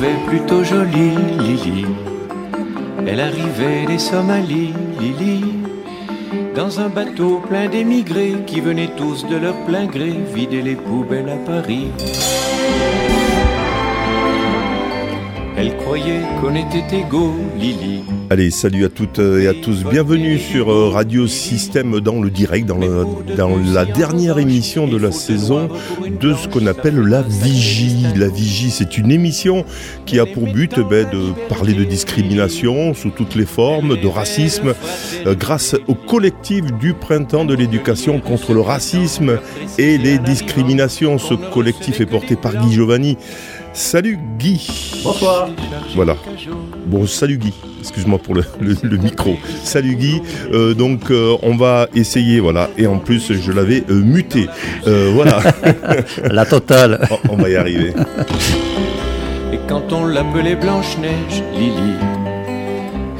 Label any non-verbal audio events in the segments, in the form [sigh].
trouvais plutôt jolie, Lily. Elle arrivait des Somalies, Lily. Dans un bateau plein d'émigrés qui venaient tous de leur plein gré vider les poubelles à Paris. Elle croyait qu'on était égaux, Lily. Allez, salut à toutes et à tous. Bienvenue sur euh, Radio Système dans le direct, dans, dans la dernière émission de la saison de ce qu'on appelle la Vigie. La Vigie, c'est une émission qui a pour but eh ben, de parler de discrimination sous toutes les formes, de racisme, euh, grâce au collectif du printemps de l'éducation contre le racisme et les discriminations. Ce collectif est porté par Guy Giovanni. Salut Guy. Bonsoir. Voilà. Bon, salut Guy. Excuse-moi pour le, micro. Salut Guy. Euh, donc euh, on va essayer, voilà. Et en plus, je l'avais euh, muté. voilà. [laughs] La totale. on, on va y arriver. Et quand on l'appelait Blanche-Neige, Lily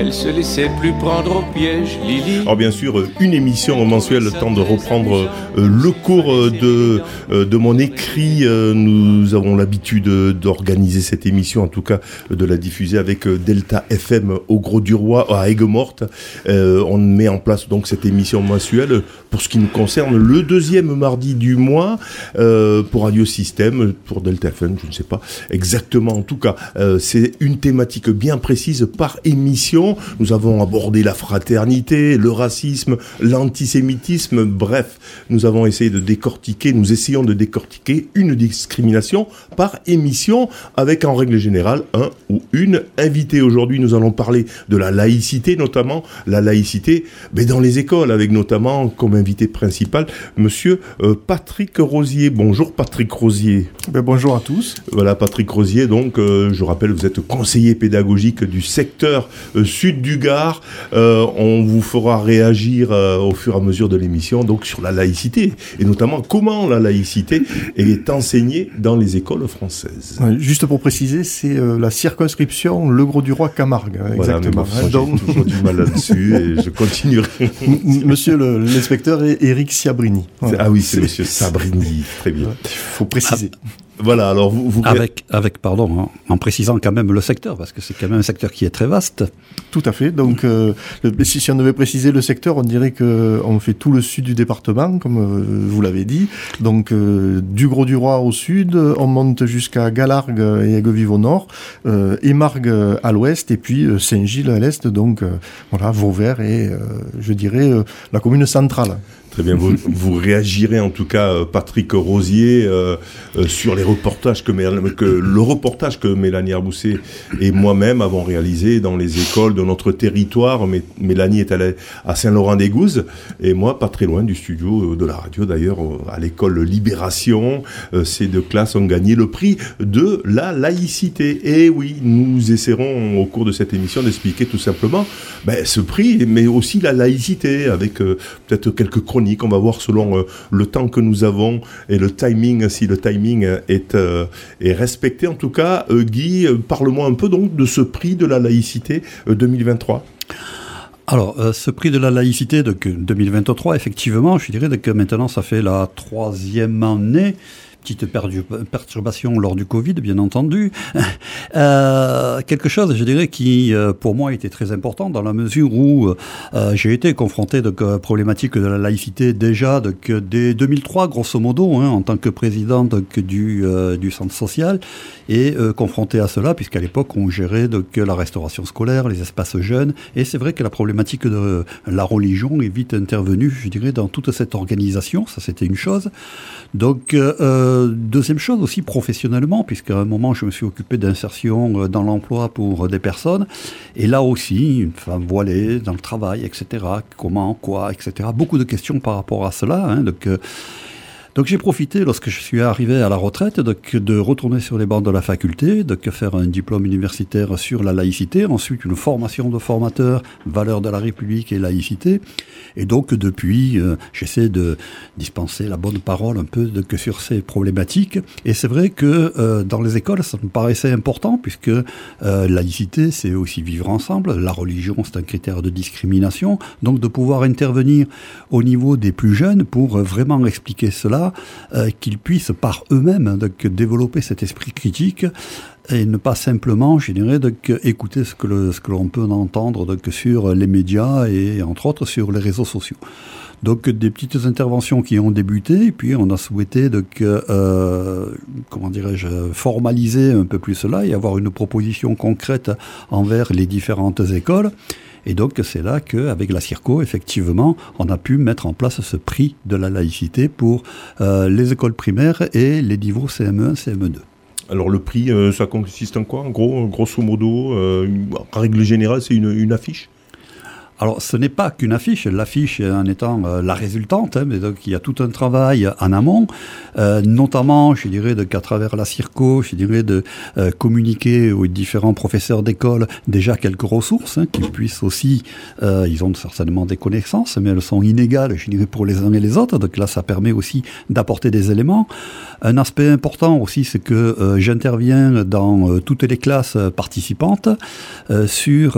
elle se laissait plus prendre au piège, Lily. Alors bien sûr, une émission mensuelle, le temps de reprendre euh, le cours euh, de, euh, de mon écrit. Nous avons l'habitude d'organiser cette émission, en tout cas de la diffuser avec Delta FM au Gros du Roi à Aigues-Mortes. On met en place donc cette émission mensuelle pour ce qui nous concerne le deuxième mardi du mois pour Radio Système, pour Delta FM, je ne sais pas exactement. En tout cas, c'est une thématique bien précise par émission nous avons abordé la fraternité, le racisme, l'antisémitisme, bref, nous avons essayé de décortiquer, nous essayons de décortiquer une discrimination par émission avec en règle générale un ou une invité. Aujourd'hui, nous allons parler de la laïcité, notamment la laïcité mais dans les écoles, avec notamment comme invité principal monsieur euh, Patrick Rosier. Bonjour Patrick Rosier. Ben, bonjour à tous. Voilà Patrick Rosier, donc euh, je rappelle, vous êtes conseiller pédagogique du secteur euh, sud du Gard. Euh, on vous fera réagir euh, au fur et à mesure de l'émission donc sur la laïcité et notamment comment la laïcité est enseignée dans les écoles françaises. juste pour préciser, c'est euh, la circonscription Le Gros du Roi Camargue, hein, exactement. Voilà, donc... J'ai toujours du mal là-dessus et je [laughs] continuerai. Monsieur l'inspecteur Eric Siabrini. Ah oui, c'est Monsieur Sabrini, très bien. Il faut préciser. Ah. Voilà, alors vous, vous... Avec, avec, pardon, hein, en précisant quand même le secteur, parce que c'est quand même un secteur qui est très vaste. Tout à fait. Donc, euh, si, on devait préciser le secteur, on dirait que on fait tout le sud du département, comme euh, vous l'avez dit. Donc, euh, du Gros-du-Roi au sud, on monte jusqu'à Galargues et Aiguevive au nord, Émargues à l'ouest, et puis Saint-Gilles à l'est. Donc, voilà, Vauvert et, je dirais, la commune centrale. Très bien, vous, [laughs] vous, réagirez en tout cas, euh, Patrick Rosier, euh, euh, sur les reportages que, que, le reportage que Mélanie Arbousset et moi-même avons réalisé dans les écoles de notre territoire. Mais, Mélanie est allée à Saint-Laurent-des-Gouzes et moi pas très loin du studio de la radio d'ailleurs, à l'école Libération. ces deux classes ont gagné le prix de la laïcité. Et oui, nous essaierons au cours de cette émission d'expliquer tout simplement ben, ce prix, mais aussi la laïcité avec peut-être quelques chroniques on va voir selon euh, le temps que nous avons et le timing, si le timing est, euh, respecté. En tout cas, euh, Guy, parle-moi un peu donc de ce prix de la laïcité 2023. Alors, ce prix de la laïcité de 2023, effectivement, je dirais que maintenant, ça fait la troisième année petite perturbation lors du Covid, bien entendu. [laughs] Euh, quelque chose, je dirais, qui euh, pour moi était très important dans la mesure où euh, j'ai été confronté de problématiques de la laïcité déjà donc, dès 2003, grosso modo, hein, en tant que président du, du centre social, et confronté à cela, puisqu'à l'époque on gérait donc, la restauration scolaire, les espaces jeunes, et c'est vrai que la problématique de la religion est vite intervenue, je dirais, dans toute cette organisation, ça c'était une chose. Donc, deuxième chose aussi professionnellement, puisqu'à un moment je me suis occupé d'insertion euh, dans l'emploi pour des personnes, et là aussi, une femme voilée dans le travail, etc. Comment, quoi, etc. Beaucoup de questions par rapport à cela. Hein, euh, donc j'ai profité, lorsque je suis arrivé à la retraite, de, retourner sur les bancs de la faculté, de faire un diplôme universitaire sur la laïcité, ensuite une formation de formateur, valeurs de la République et laïcité. Et donc depuis, euh, j'essaie de dispenser la bonne parole un peu que sur ces problématiques. Et c'est vrai que euh, dans les écoles, ça me paraissait important, puisque euh, laïcité, c'est aussi vivre ensemble. La religion, c'est un critère de discrimination. Donc de pouvoir intervenir au niveau des plus jeunes pour vraiment expliquer cela là, qu'ils puissent par eux-mêmes développer cet esprit critique et ne pas simplement, écouter ce que, l'on peut entendre sur les médias et entre autres sur les réseaux sociaux. Donc des petites interventions qui ont débuté, puis on a souhaité euh, comment dirais-je, formaliser un peu plus cela et avoir une proposition concrète envers les différentes écoles. Et donc c'est là qu'avec la CIRCO, effectivement, on a pu mettre en place ce prix de la laïcité pour euh, les écoles primaires et les niveaux CM1, CM2. Alors le prix, euh, ça consiste en quoi En gros, grosso modo, euh, en règle générale, c'est une affiche? Alors, ce n'est pas qu'une affiche. L'affiche en étant euh, la résultante, hein, mais donc il y a tout un travail en amont, euh, notamment, je dirais, qu'à travers la CIRCO, je dirais, de euh, communiquer aux différents professeurs d'école déjà quelques ressources, hein, qu'ils puissent aussi, ils ont certainement des connaissances, mais elles sont inégales, je dirais, pour les uns et les autres. Donc là, ça permet aussi d'apporter des éléments. Un aspect important aussi, c'est que j'interviens dans toutes les classes participantes sur,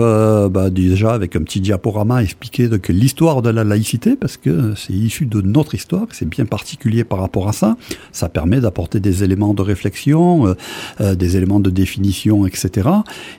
bah, déjà avec un petit diapo expliquer que l'histoire de la laïcité, parce que c'est issu de notre histoire, c'est bien particulier par rapport à ça. Ça permet d'apporter des éléments de réflexion, euh, euh, des éléments de définition, etc.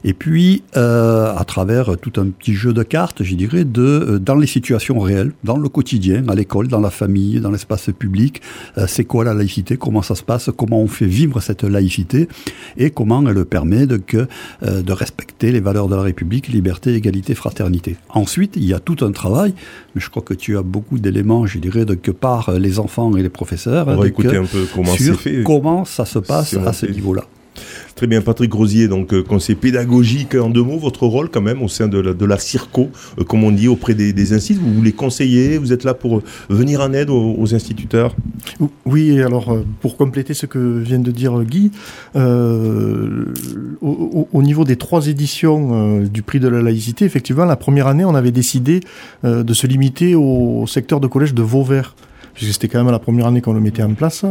Et puis, euh, à travers tout un petit jeu de cartes, je dirais, de, dans les situations réelles, dans le quotidien, à l'école, dans la famille, dans l'espace public, c'est quoi la laïcité, comment ça se passe, comment on fait vivre cette laïcité et comment elle permet de, que, de respecter les valeurs de la République, liberté, égalité, fraternité. Ensuite, il y a tout un travail, mais je crois que tu as beaucoup d'éléments, je dirais, de que par les enfants et les professeurs. On va écouter un peu comment fait. Comment ça se passe à ce niveau-là. Très bien, Patrick Grosier, donc euh, conseiller pédagogique en deux mots, votre rôle quand même au sein de la, CIRCO, euh, comme on dit, auprès des, des instituts, vous les conseillez, vous êtes là pour euh, venir en aide aux, instituteurs? Oui, alors pour compléter ce que vient de dire Guy, au, niveau des trois éditions du prix de la laïcité, effectivement, la première année, on avait décidé de se limiter au secteur de collège de Vauvert puisque c'était quand même la première année qu'on le mettait en place.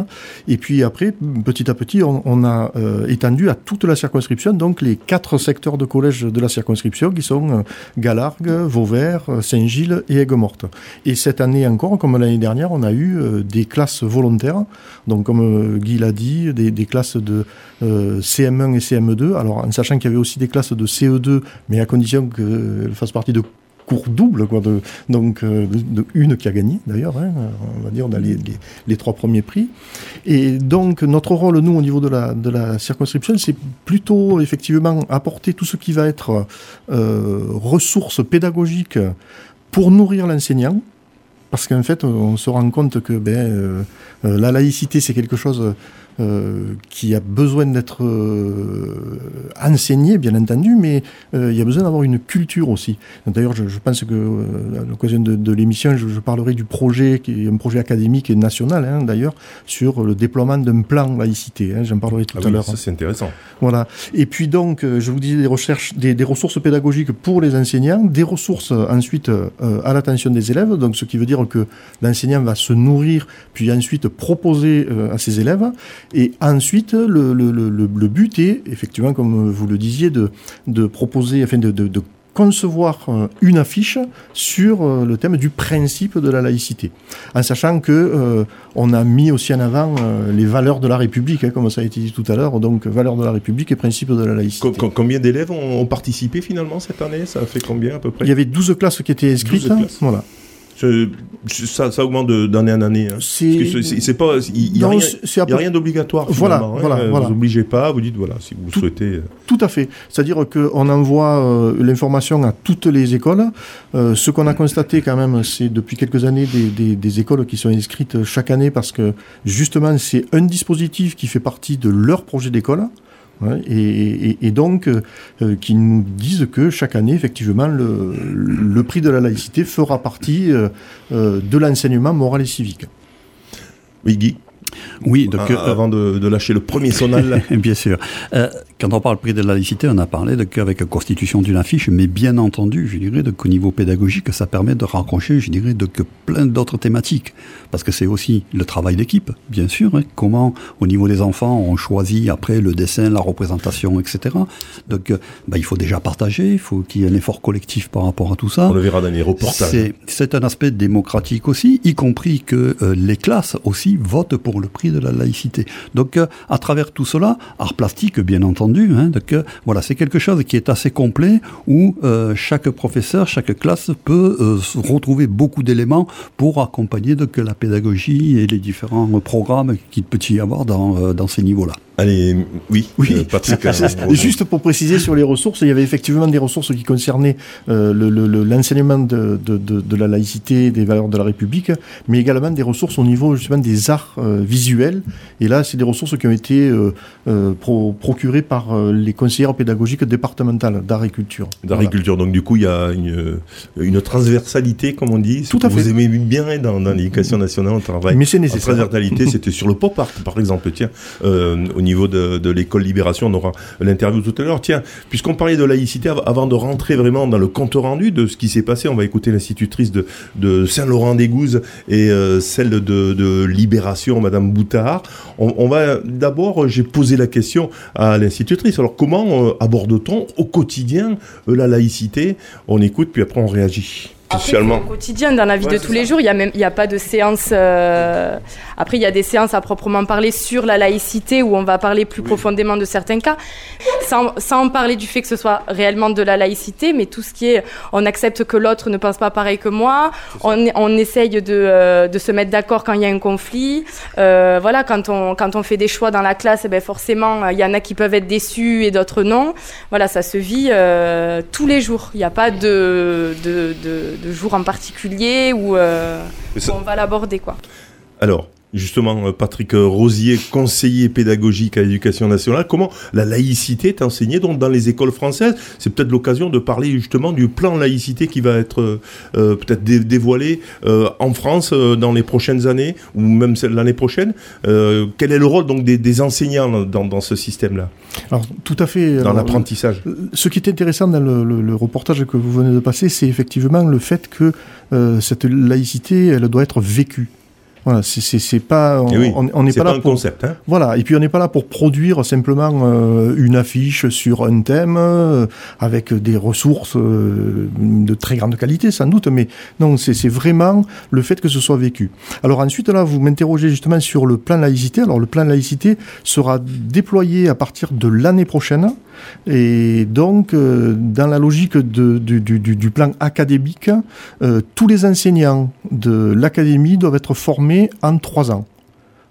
Et puis après, petit à petit, on, a euh, étendu à toute la circonscription, donc les quatre secteurs de collège de la circonscription, qui sont euh, Galargues, Vauvert, euh, Saint-Gilles et Aigues-Mortes. Et cette année encore, comme l'année dernière, on a eu des classes volontaires, donc comme Guy l'a dit, des, des, classes de CM1 et CM2, alors en sachant qu'il y avait aussi des classes de CE2, mais à condition qu'elles fassent partie de double, quoi, donc euh, une qui a gagné d'ailleurs, hein, on va dire, a les, trois premiers prix. Et donc notre rôle, nous, au niveau de la, de la circonscription, c'est plutôt effectivement apporter tout ce qui va être euh, ressources pédagogiques pour nourrir l'enseignant, parce qu'en fait, on se rend compte que ben, euh, la laïcité, c'est quelque chose euh, qui a besoin d'être euh, enseigné, bien entendu, mais euh, il y a besoin d'avoir une culture aussi. D'ailleurs, je, je, pense que à l'occasion de, de l'émission, je, je, parlerai du projet, qui est un projet académique et national, hein, d'ailleurs, sur le déploiement d'un plan laïcité. Hein, J'en parlerai tout ah à l'heure. Ça, c'est intéressant. Voilà. Et puis donc, je vous disais des recherches, des, des ressources pédagogiques pour les enseignants, des ressources ensuite à l'attention des élèves. Donc, ce qui veut dire que l'enseignant va se nourrir, puis ensuite proposer à ses élèves. Et ensuite, le, le, le, le, but est, effectivement, comme vous le disiez, de, de proposer, enfin de, de, de concevoir euh, une affiche sur euh, le thème du principe de la laïcité, en sachant que euh, on a mis aussi en avant les valeurs de la République, hein, comme ça a été dit tout à l'heure, donc valeurs de la République et principes de la laïcité. combien d'élèves ont, participé finalement cette année? Ça a fait combien à peu près? Il y avait 12 classes qui étaient inscrites. Voilà ça, ça, augmente d'année en année. Hein. C'est pas, il n'y a, a, rien d'obligatoire. Voilà, hein. voilà, Vous voilà. obligez pas, vous dites voilà, si vous tout, souhaitez. Euh. Tout à fait. C'est-à-dire qu'on envoie euh, l'information à toutes les écoles. Euh, ce qu'on a constaté quand même, c'est depuis quelques années des, des, des, écoles qui sont inscrites chaque année parce que justement c'est un dispositif qui fait partie de leur projet d'école et, donc, euh, euh, qui nous disent que chaque année, effectivement, le, prix de la laïcité fera partie euh, de l'enseignement moral et civique. Oui, Guy? Oui, donc, euh, avant de, de, lâcher le premier sonal. [laughs] bien sûr. Euh, quand on parle prix de la laïcité, on a parlé de qu'avec la constitution d'une affiche, mais bien entendu, je dirais, qu'au niveau pédagogique, ça permet de raccrocher, je dirais, de que plein d'autres thématiques. Parce que c'est aussi le travail d'équipe, bien sûr. Hein, comment, au niveau des enfants, on choisit après le dessin, la représentation, etc. Donc, euh, bah, il faut déjà partager, il faut qu'il y ait un effort collectif par rapport à tout ça. On le verra dans les reportages. C'est un aspect démocratique aussi, y compris que les classes aussi votent pour le prix de la laïcité. Donc, euh, à travers tout cela, art plastique, bien entendu, hein, donc, voilà, c'est quelque chose qui est assez complet où chaque professeur, chaque classe peut retrouver beaucoup d'éléments pour accompagner la pédagogie et les différents programmes qu'il peut y avoir dans, dans ces niveaux-là. Allez, oui, oui. Euh, Patrick. [laughs] Euh, juste pour préciser sur les ressources, il y avait effectivement des ressources qui concernaient euh, l'enseignement de, de, de, de, la laïcité, des valeurs de la République, mais également des ressources au niveau justement des arts euh, visuels. Et là, c'est des ressources qui ont été euh, pro, procurées par les conseillères pédagogiques départementales d'art et culture. D'art et culture. Donc du coup, il y a une, une transversalité, comme on dit. Tout à fait. Vous aimez bien dans, dans l'éducation nationale, on travaille. Mais c'est nécessaire. transversalité, c'était [laughs] sur le pop art, par exemple. Tiens, au niveau de, l'école Libération. On aura l'interview tout à l'heure. Tiens, puisqu'on parlait de laïcité, avant de rentrer vraiment dans le compte rendu de ce qui s'est passé, on va écouter l'institutrice de, de Saint-Laurent-des-Gouzes et euh, celle de, Libération, Madame Boutard. On, va d'abord, j'ai posé la question à l'institutrice. Alors, comment euh, aborde-t-on au quotidien euh, la laïcité? On écoute, puis après on réagit. Après, au quotidien, dans la vie de tous les jours, il n'y a, même, il y a pas de séance. Euh... Après, il y a des séances à proprement parler sur la laïcité où on va parler plus oui. profondément de certains cas, sans, sans parler du fait que ce soit réellement de la laïcité, mais tout ce qui est on accepte que l'autre ne pense pas pareil que moi, on, on essaye de, euh, de se mettre d'accord quand il y a un conflit. Euh, voilà, quand on, quand on fait des choix dans la classe, eh ben forcément, il y en a qui peuvent être déçus et d'autres non. Voilà, ça se vit tous les jours. Il n'y a pas de, de, de de jour en particulier où, euh, ça... où on va l'aborder quoi. Alors, justement Patrick Rosier, conseiller pédagogique à l'éducation nationale. Comment la laïcité est enseignée donc dans les écoles françaises? C'est peut-être l'occasion de parler justement du plan laïcité qui va être euh, peut-être dé dévoilé euh, en France euh, dans les prochaines années ou même l'année prochaine. Euh, quel est le rôle donc des, des enseignants dans, dans ce système-là? Alors tout à fait. Dans l'apprentissage. Ce qui est intéressant dans le, le, le, reportage que vous venez de passer, c'est effectivement le fait que euh, cette laïcité, elle doit être vécue. Voilà, c'est pas on oui, on n'est pas, pas là un pour concept. Hein voilà, et puis on n'est pas là pour produire simplement euh, une affiche sur un thème euh, avec des ressources euh, de très grande qualité sans doute, mais non, c'est vraiment le fait que ce soit vécu. Alors ensuite là, vous m'interrogez justement sur le plan laïcité. Alors le plan laïcité sera déployé à partir de l'année prochaine. Et donc, euh, dans la logique de, du, du, du, plan académique, euh, tous les enseignants de l'académie doivent être formés en trois ans.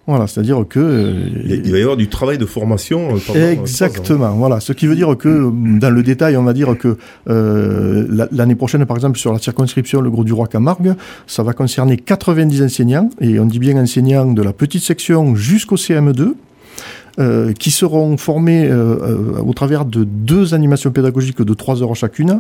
Voilà, c'est-à-dire que euh, il va y avoir du travail de formation. Pendant exactement. Voilà, ce qui veut dire que dans le détail, on va dire que euh, l'année prochaine, par exemple, sur la circonscription Le Gros du Roi Camargue, ça va concerner 90 enseignants et on dit bien enseignants de la petite section jusqu'au CM2. Euh, qui seront formés euh, euh, au travers de deux animations pédagogiques de trois heures chacune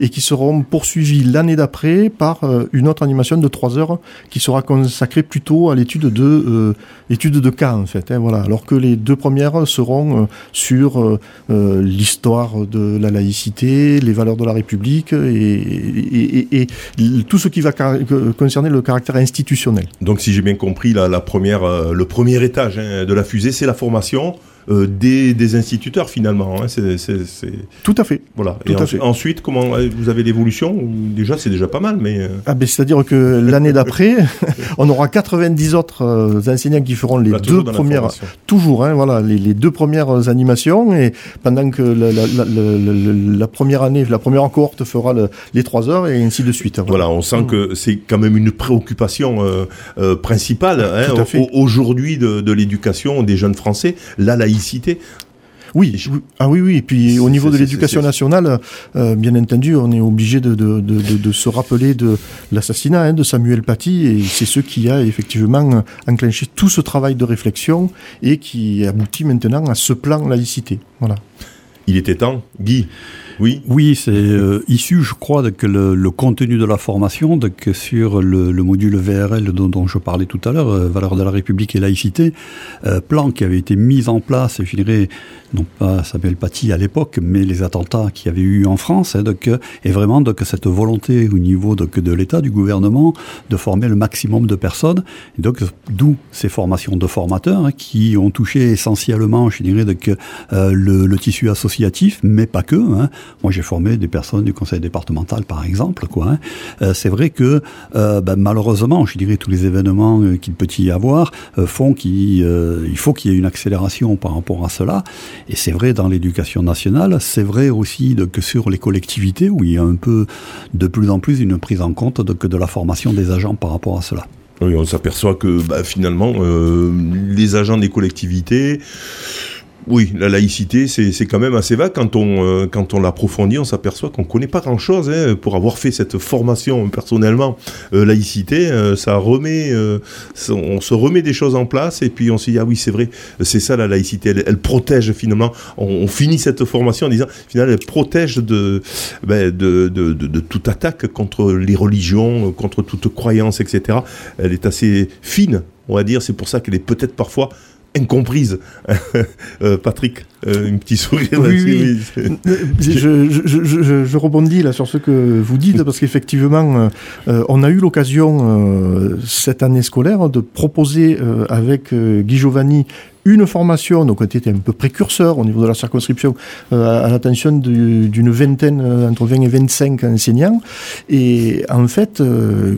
et qui seront poursuivis l'année d'après par euh, une autre animation de trois heures qui sera consacrée plutôt à l'étude de euh, étude de cas en fait. Hein, voilà. Alors que les deux premières seront euh, sur l'histoire de la laïcité, les valeurs de la République et, tout ce qui va concerner le caractère institutionnel. Donc si j'ai bien compris, la première, le premier étage hein, de la fusée, c'est la formation euh, des, des, instituteurs finalement. Hein. C'est, c'est, c'est... Tout à fait. Voilà. Tout et à fait. ensuite, comment euh, vous avez l'évolution Déjà, c'est déjà pas mal, mais. Euh, ah ben, c'est-à-dire que l'année d'après, [laughs] on aura 90 autres enseignants qui feront les Là, deux premières, toujours, hein, voilà, les, les, deux premières animations, et pendant que la, la, la, la première année, la première cohorte fera le, les trois heures, et ainsi de suite. Voilà, voilà on sent mmh. que c'est quand même une préoccupation euh, principale hein, aujourd'hui de, de l'éducation des jeunes Français, la laïcité. Oui, je, ah oui, oui. Et puis au niveau de l'éducation nationale, euh, bien entendu, on est obligé de, de, de, de, se rappeler de l'assassinat hein, de Samuel Paty, et c'est ce qui a effectivement enclenché tout ce travail de réflexion et qui aboutit maintenant à ce plan laïcité. Voilà. Il était temps, Guy. Oui. Oui, c'est euh, issu, je crois, de que le, le, contenu de la formation, de que sur le, le module VRL dont, dont, je parlais tout à l'heure, euh, valeur de la République et laïcité, euh, plan qui avait été mis en place, je dirais, non pas Samuel Paty à l'époque, mais les attentats qu'il y avait eu en France, hein, donc, et vraiment donc cette volonté au niveau donc, de l'État, du gouvernement, de former le maximum de personnes, et donc d'où ces formations de formateurs hein, qui ont touché essentiellement, je dirais, donc, euh, le, le, tissu associatif, mais pas que. Hein. Moi, j'ai formé des personnes du conseil départemental, par exemple. Quoi, hein. euh, c'est vrai que euh, ben, malheureusement, je dirais, tous les événements euh, qu'il peut y avoir euh, font qu'il il faut qu'il y ait une accélération par rapport à cela. Et c'est vrai dans l'éducation nationale, c'est vrai aussi de, que sur les collectivités, où il y a un peu de plus en plus une prise en compte de, que de la formation des agents par rapport à cela. Oui, on s'aperçoit que bah, finalement, euh, les agents des collectivités oui, la laïcité, c'est quand même assez vague. Quand on, euh, on l'approfondit, on s'aperçoit qu'on ne connaît pas grand-chose. Hein, pour avoir fait cette formation personnellement, euh, laïcité, euh, ça remet, on se remet des choses en place et puis on se dit, ah oui, c'est vrai, c'est ça la laïcité. Elle, protège finalement. On, on, finit cette formation en disant, finalement, elle protège de, ben, de, de, de, de, toute attaque contre les religions, contre toute croyance, etc. Elle est assez fine, on va dire. C'est pour ça qu'elle est peut-être parfois incomprise. [laughs] euh, Patrick, euh, un petit sourire oui, oui. je, je, je, je, rebondis là sur ce que vous dites parce qu'effectivement, euh, on a eu l'occasion euh, cette année scolaire de proposer euh, avec Guy Giovanni une formation, donc on était un peu précurseur au niveau de la circonscription, euh, à l'attention d'une vingtaine, euh, entre 20 et 25 enseignants. Et en fait, euh,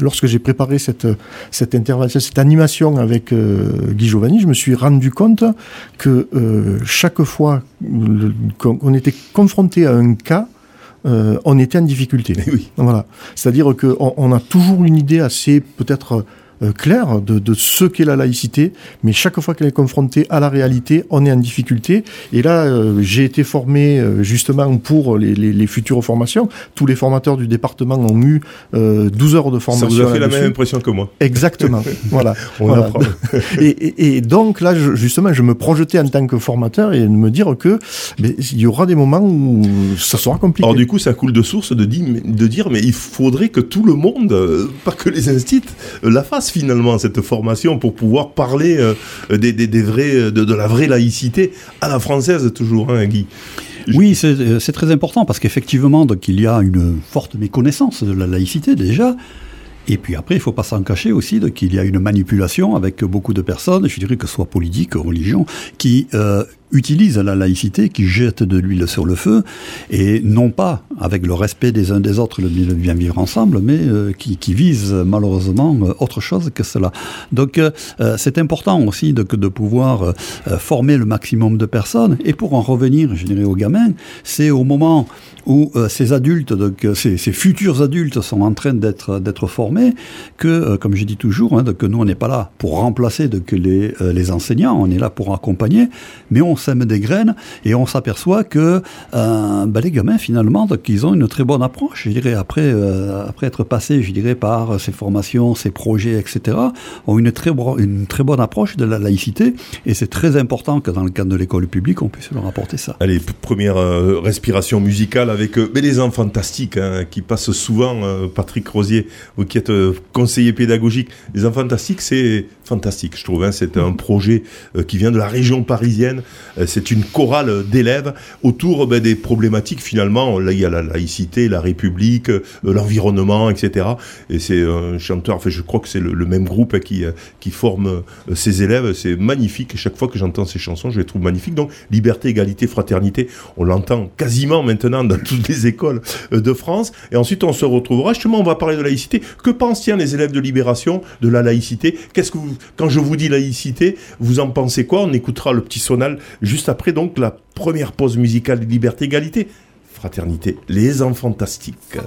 lorsque j'ai préparé cette, cette intervention, cette animation avec euh, Guy Giovanni, je me suis rendu compte que euh, chaque fois qu'on était confronté à un cas, euh, on était en difficulté. Oui. Voilà. C'est-à-dire qu'on on a toujours une idée assez peut-être euh, clair de, de ce qu'est la laïcité, mais chaque fois qu'elle est confrontée à la réalité, on est en difficulté. Et là, euh, j'ai été formé euh, justement pour les, les, les, futures formations. Tous les formateurs du département ont eu 12 heures de formation. Ça vous a fait la même impression que moi. Exactement. [laughs] voilà. On voilà. apprend. [laughs] et, et, et, donc là, je, justement, je me projetais en tant que formateur et de me dire que mais, il y aura des moments où ça sera compliqué. Alors du coup, ça coule de source de, dire, de dire mais il faudrait que tout le monde, pas que les instituts, la fassent finalement cette formation pour pouvoir parler euh, des, vrais, de, de, la vraie laïcité à la française toujours, hein, Guy? Oui, c'est très important parce qu'effectivement, il y a une forte méconnaissance de la laïcité déjà. Et puis après, il ne faut pas s'en cacher aussi qu'il y a une manipulation avec beaucoup de personnes, je dirais que ce soit politique, religion, qui euh, utilisent la laïcité, qui jettent de l'huile sur le feu, et non pas avec le respect des uns des autres, le bien vivre ensemble, mais euh, qui, qui visent malheureusement autre chose que cela. Donc euh, c'est important aussi de, pouvoir euh, former le maximum de personnes, et pour en revenir, je dirais, aux gamins, c'est au moment où euh, ces adultes, donc ces, futurs adultes sont en train d'être formés, que, euh, comme je dis toujours, hein, nous on n'est pas là pour remplacer les, euh, les enseignants, on est là pour accompagner, mais on sème des graines et on s'aperçoit que euh, ben, les gamins finalement, donc ils ont une très bonne approche, je dirais après euh, après être passés, je dirais par ces formations, ces projets, etc., ont une très une très bonne approche de la laïcité et c'est très important que dans le cadre de l'école publique on puisse leur apporter ça. Allez, première respiration musicale avec euh, mais les enfants fantastiques hein, qui passent souvent, euh, Patrick Rosier, vous qui êtes euh, conseiller pédagogique. Les enfants fantastiques, c'est fantastique, je trouve. Hein, c'est un projet euh, qui vient de la région parisienne. Euh, c'est une chorale d'élèves autour ben, des problématiques finalement. Là, il y a la laïcité, la République, euh, l'environnement, etc. Et c'est un chanteur. Enfin, je crois que c'est le, même groupe qui qui forme ces élèves. C'est magnifique. Chaque fois que j'entends ces chansons, je les trouve magnifiques. Donc, liberté, égalité, fraternité, on l'entend quasiment maintenant dans toutes les écoles de France. Et ensuite, on se retrouvera. Justement, on va parler de laïcité. Que pensent les élèves de Libération de la laïcité? Qu'est-ce que vous quand je vous dis laïcité, vous en pensez quoi? On écoutera le petit sonal juste après donc la première pause musicale Liberté, Égalité, Fraternité, les enfants fantastiques.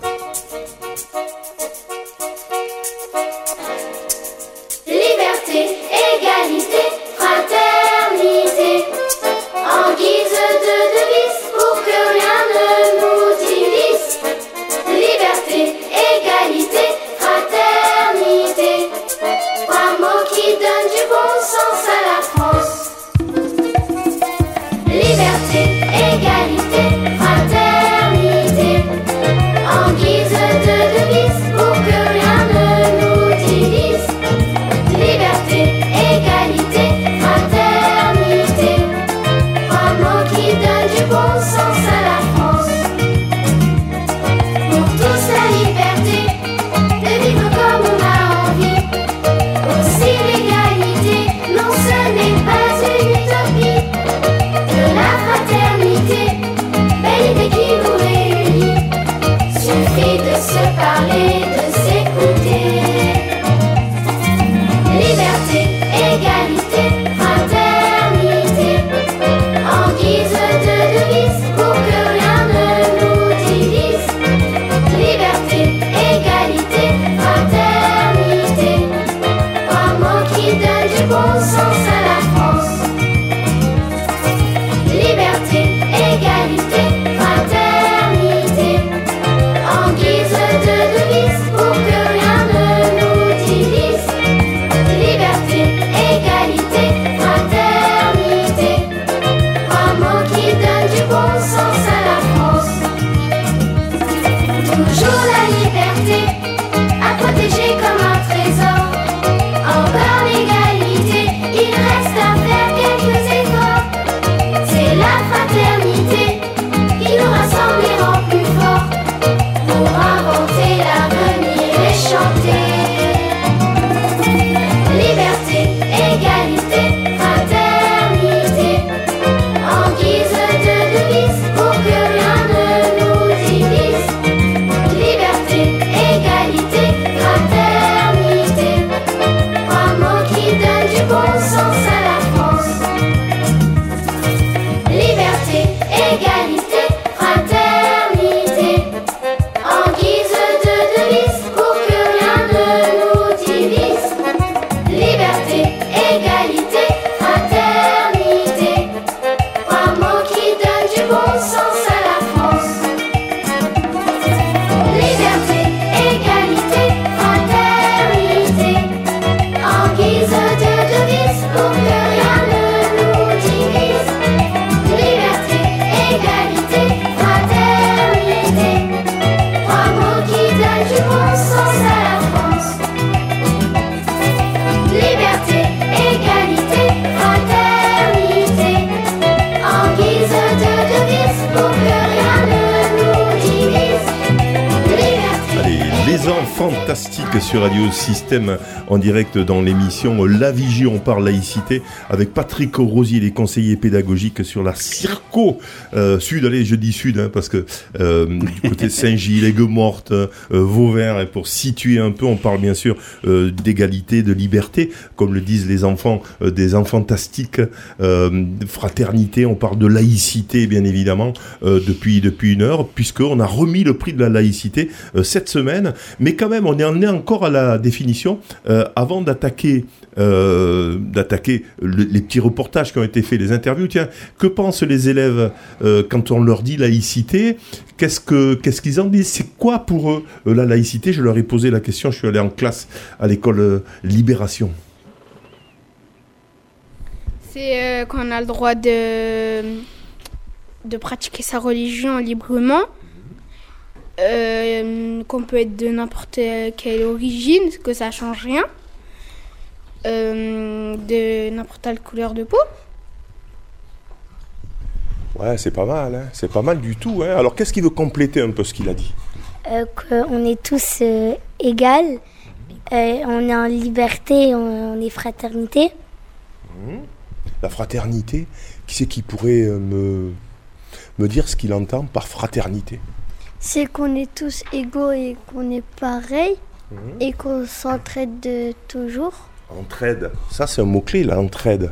En direct dans l'émission La Vigie, on parle laïcité avec Patrick Rosier, les conseillers pédagogiques sur la Euh, Sud. Allez, je dis Sud hein, parce que euh, du côté de [laughs] Saint-Gilles, Aigues-Mortes, euh, Vauvert, et pour situer un peu, on parle bien sûr d'égalité, de liberté, comme le disent les enfants, des enfants fantastiques, fraternité, on parle de laïcité bien évidemment depuis depuis une heure, puisqu'on a remis le prix de la laïcité cette semaine, mais quand même on est en est encore à la définition avant d'attaquer d'attaquer le- les petits reportages qui ont été faits, les interviews. Tiens, que pensent les élèves euh, quand on leur dit laïcité Qu'est-ce que qu'est-ce qu'ils en disent? C'est quoi pour eux euh, la laïcité? Je leur ai posé la question. Je suis allé en classe à l'école euh, Libération. C'est qu'on a le droit de, de pratiquer sa religion librement, qu'on peut être de n'importe quelle origine, que ça change rien, de n'importe quelle couleur de peau. Ouais, c'est pas mal. Hein c'est pas mal du tout. Hein Alors, qu'est-ce qu'il veut compléter un peu ce qu'il a dit? Euh, qu'on est tous euh, égales, euh, on est en liberté, on, on est fraternité. La fraternité. Qui c'est qui pourrait euh, me me dire ce qu'il entend par fraternité? C'est qu'on est tous égaux et qu'on est pareil et qu'on s'entraide de toujours. Entraide. Ça, c'est un mot-clé, l'entraide.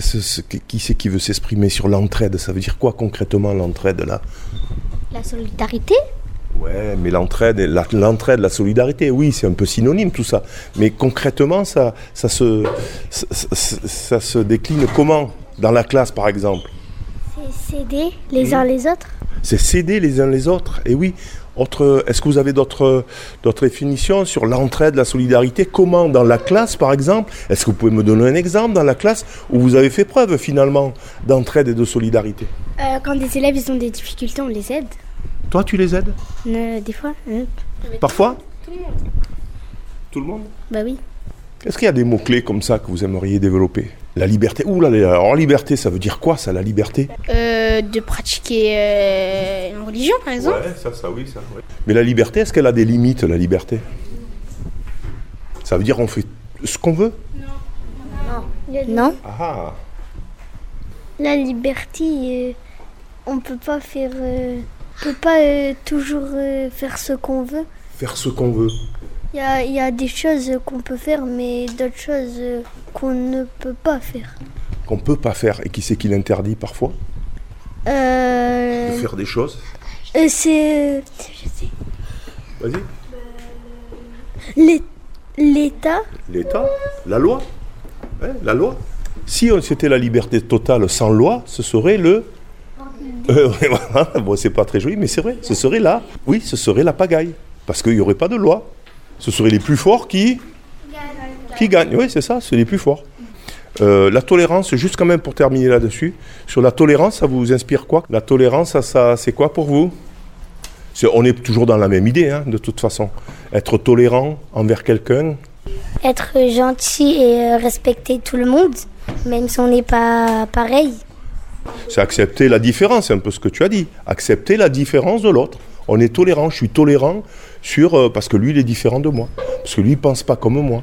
Ce- qui c'est qui veut s'exprimer sur l'entraide? Ça veut dire quoi concrètement l'entraide là? La solidarité? Ouais, mais l'entraide, la- l'entraide, la solidarité, oui, c'est un peu synonyme tout ça. Mais concrètement, ça, ça, se, ça, ça- ça se décline comment? Dans la classe, par exemple C'est s'aider les uns les autres? C'est s'aider les uns les autres. Et oui, autre, est-ce que vous avez d'autres, d'autres définitions sur l'entraide, la solidarité? Comment dans la classe, par exemple Est-ce que vous pouvez me donner un exemple dans la classe où vous avez fait preuve finalement d'entraide et de solidarité? Euh, quand des élèves ils ont des difficultés, on les aide. Toi, tu les aides? Euh, des fois, euh, Parfois? Tout le monde? Bah oui. Est-ce qu'il y a des mots-clés comme ça que vous aimeriez développer? La liberté. Ouh là alors liberté, ça veut dire quoi ça, la liberté? Euh, de pratiquer euh, une religion, par exemple. Ouais, ça, ça, oui, ça. Mais la liberté, est-ce qu'elle a des limites, la liberté? Ça veut dire on fait ce qu'on veut? Non. Ah La liberté, euh, on peut pas faire, euh, on peut pas euh, toujours euh, faire ce qu'on veut. Faire ce qu'on veut. Il y a, il y a des choses qu'on peut faire, mais d'autres choses euh, qu'on ne peut pas faire. Qu'on peut pas faire. Et qui c'est qui l'interdit parfois Euh, De faire des choses euh, c'est Vas-y. l'É- l'État. L'État La loi Hein, La loi Si on- c'était la liberté totale sans loi, ce serait le. Euh, [laughs] bon, c'est pas très joli, mais c'est vrai. Ce serait là. Oui, ce serait la pagaille. Parce qu'il n'y aurait pas de loi. Ce seraient les plus forts qui. Qui gagnent. Oui, c'est ça, c'est les plus forts. Euh, la tolérance, juste quand même pour terminer là-dessus, sur la tolérance, ça vous inspire quoi? La tolérance, ça, ça, c'est quoi pour vous? On est toujours dans la même idée, hein, de toute façon. Être tolérant envers quelqu'un, Être gentil et respecter tout le monde, même si on n'est pas pareil. C'est accepter la différence, c'est un peu ce que tu as dit. Accepter la différence de l'autre. On est tolérant, je suis tolérant sur euh, parce que lui il est différent de moi, parce que lui il pense pas comme moi.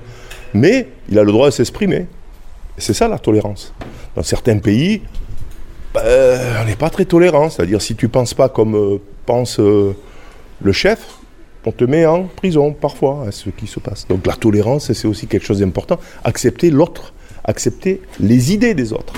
Mais il a le droit de s'exprimer. C'est ça la tolérance. Dans certains pays, ben, on n'est pas très tolérant. C'est-à-dire si tu penses pas comme euh, pense euh, le chef, on te met en prison parfois, à ce qui se passe. Donc la tolérance, c'est aussi quelque chose d'important. Accepter l'autre, accepter les idées des autres.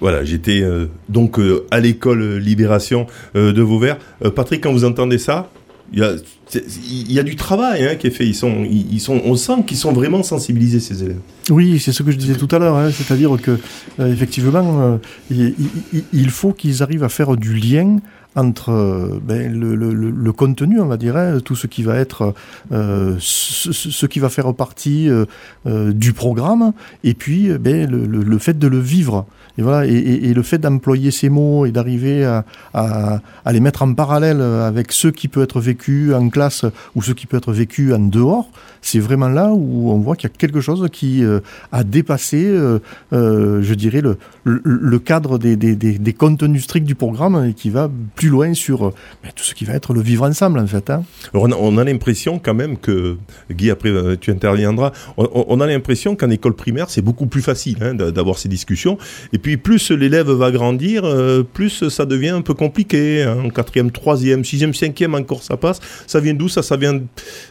Voilà, j'étais euh, donc à l'école Libération de Vauvert. Patrick, quand vous entendez ça, il y a, c'est- il y a du travail hein, qui est fait. Ils sont, ils, ils sont, on sent qu'ils sont vraiment sensibilisés ces élèves. Oui, c'est ce que je disais tout à l'heure, hein, c'est-à-dire que euh, effectivement, euh, il, il- il faut qu'ils arrivent à faire du lien entre euh, ben, le, le- le- le contenu, on va dire, hein, tout ce qui va être, euh, ce, qui va faire partie euh, euh, du programme, et puis ben, le fait de le vivre. Et voilà, et, le fait d'employer ces mots et d'arriver à, les mettre en parallèle avec ce qui peut être vécu en classe ou ce qui peut être vécu en dehors, c'est vraiment là où on voit qu'il y a quelque chose qui euh, a dépassé, euh, euh, je dirais, le, cadre des, des, contenus stricts du programme et qui va plus loin sur ben, tout ce qui va être le vivre ensemble, en fait. Hein. On a, on a l'impression quand même que, Guy, après tu interviendras, on, a l'impression qu'en école primaire, c'est beaucoup plus facile hein, d'a- d'avoir ces discussions. Plus l'élève va grandir, euh, plus ça devient un peu compliqué. hein. En quatrième, troisième, sixième, cinquième, encore ça passe. Ça vient d'où ça? Ça vient de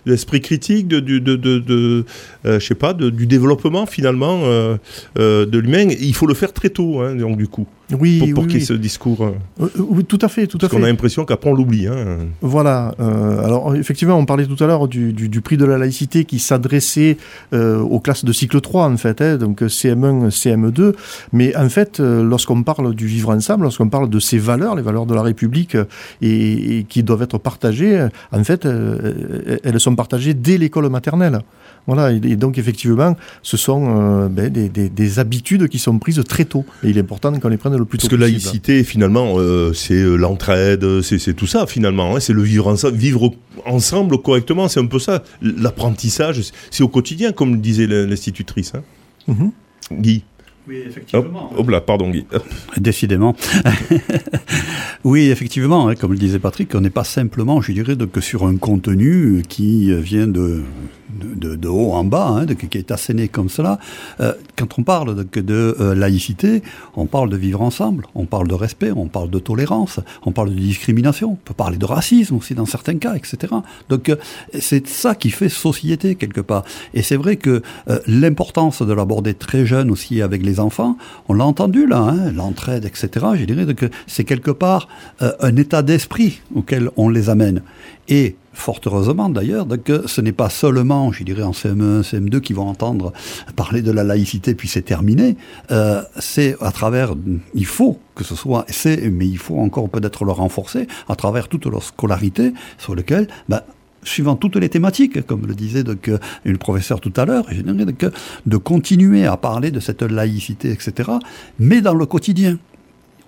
l'esprit critique, de, euh, je sais pas, du développement finalement euh, de l'humain. Il faut le faire très tôt, hein, donc du coup, Oui, pour, pour oui, qu'il y ait oui. ce discours. euh, Euh, oui, tout à fait, tout à parce qu'on a fait. l'impression qu'après on l'oublie. Hein. Voilà. euh, alors effectivement, on parlait tout à l'heure du, du, du prix de la laïcité qui s'adressait euh, aux classes de cycle 3 en fait, hein, donc CM1, CM2. Mais en fait, lorsqu'on parle du vivre ensemble, lorsqu'on parle de ces valeurs, les valeurs de la République et, et qui doivent être partagées, en fait, elles sont partagées dès l'école maternelle. Voilà, et, et donc effectivement, ce sont euh, ben, des, des, des habitudes qui sont prises très tôt. Et il est important qu'on les prenne le plus tôt Parce que possible. laïcité, finalement, euh, c'est euh, l'entraide, c'est tout ça, finalement. hein. c'est le vivre ensemble, vivre ensemble correctement. C'est un peu ça. L'apprentissage, c'est au quotidien, comme le disait l'institutrice. Hein. Mhm. Guy. Oui, effectivement. là, pardon, Guy. [laughs] Décidément. [laughs] oui, effectivement, hein, comme le disait Patrick, on n'est pas simplement, je dirais, de- que sur un contenu qui vient de, de, haut en bas, hein, de- qui est asséné comme cela. Euh, quand on parle de, euh, laïcité, on parle de vivre ensemble, on parle de respect, on parle de tolérance, on parle de discrimination, on peut parler de racisme aussi dans certains cas, etc. Donc euh, c'est ça qui fait société quelque part. Et c'est vrai que euh, l'importance de l'aborder très jeune aussi avec les enfants, on l'a entendu là, hein, l'entraide, etc. Je dirais que c'est quelque part euh, un état d'esprit auquel on les amène. Et fort heureusement d'ailleurs, que ce n'est pas seulement, je dirais, en CM1, CM2 qui vont entendre parler de la laïcité puis c'est terminé. Euh, c'est à travers, il faut que ce soit, c'est, mais il faut encore peut-être le renforcer à travers toute leur scolarité sur lequel, ben, suivant toutes les thématiques, comme le disait donc, euh, une professeure tout à l'heure, je dirais donc, euh, de continuer à parler de cette laïcité, etc., mais dans le quotidien.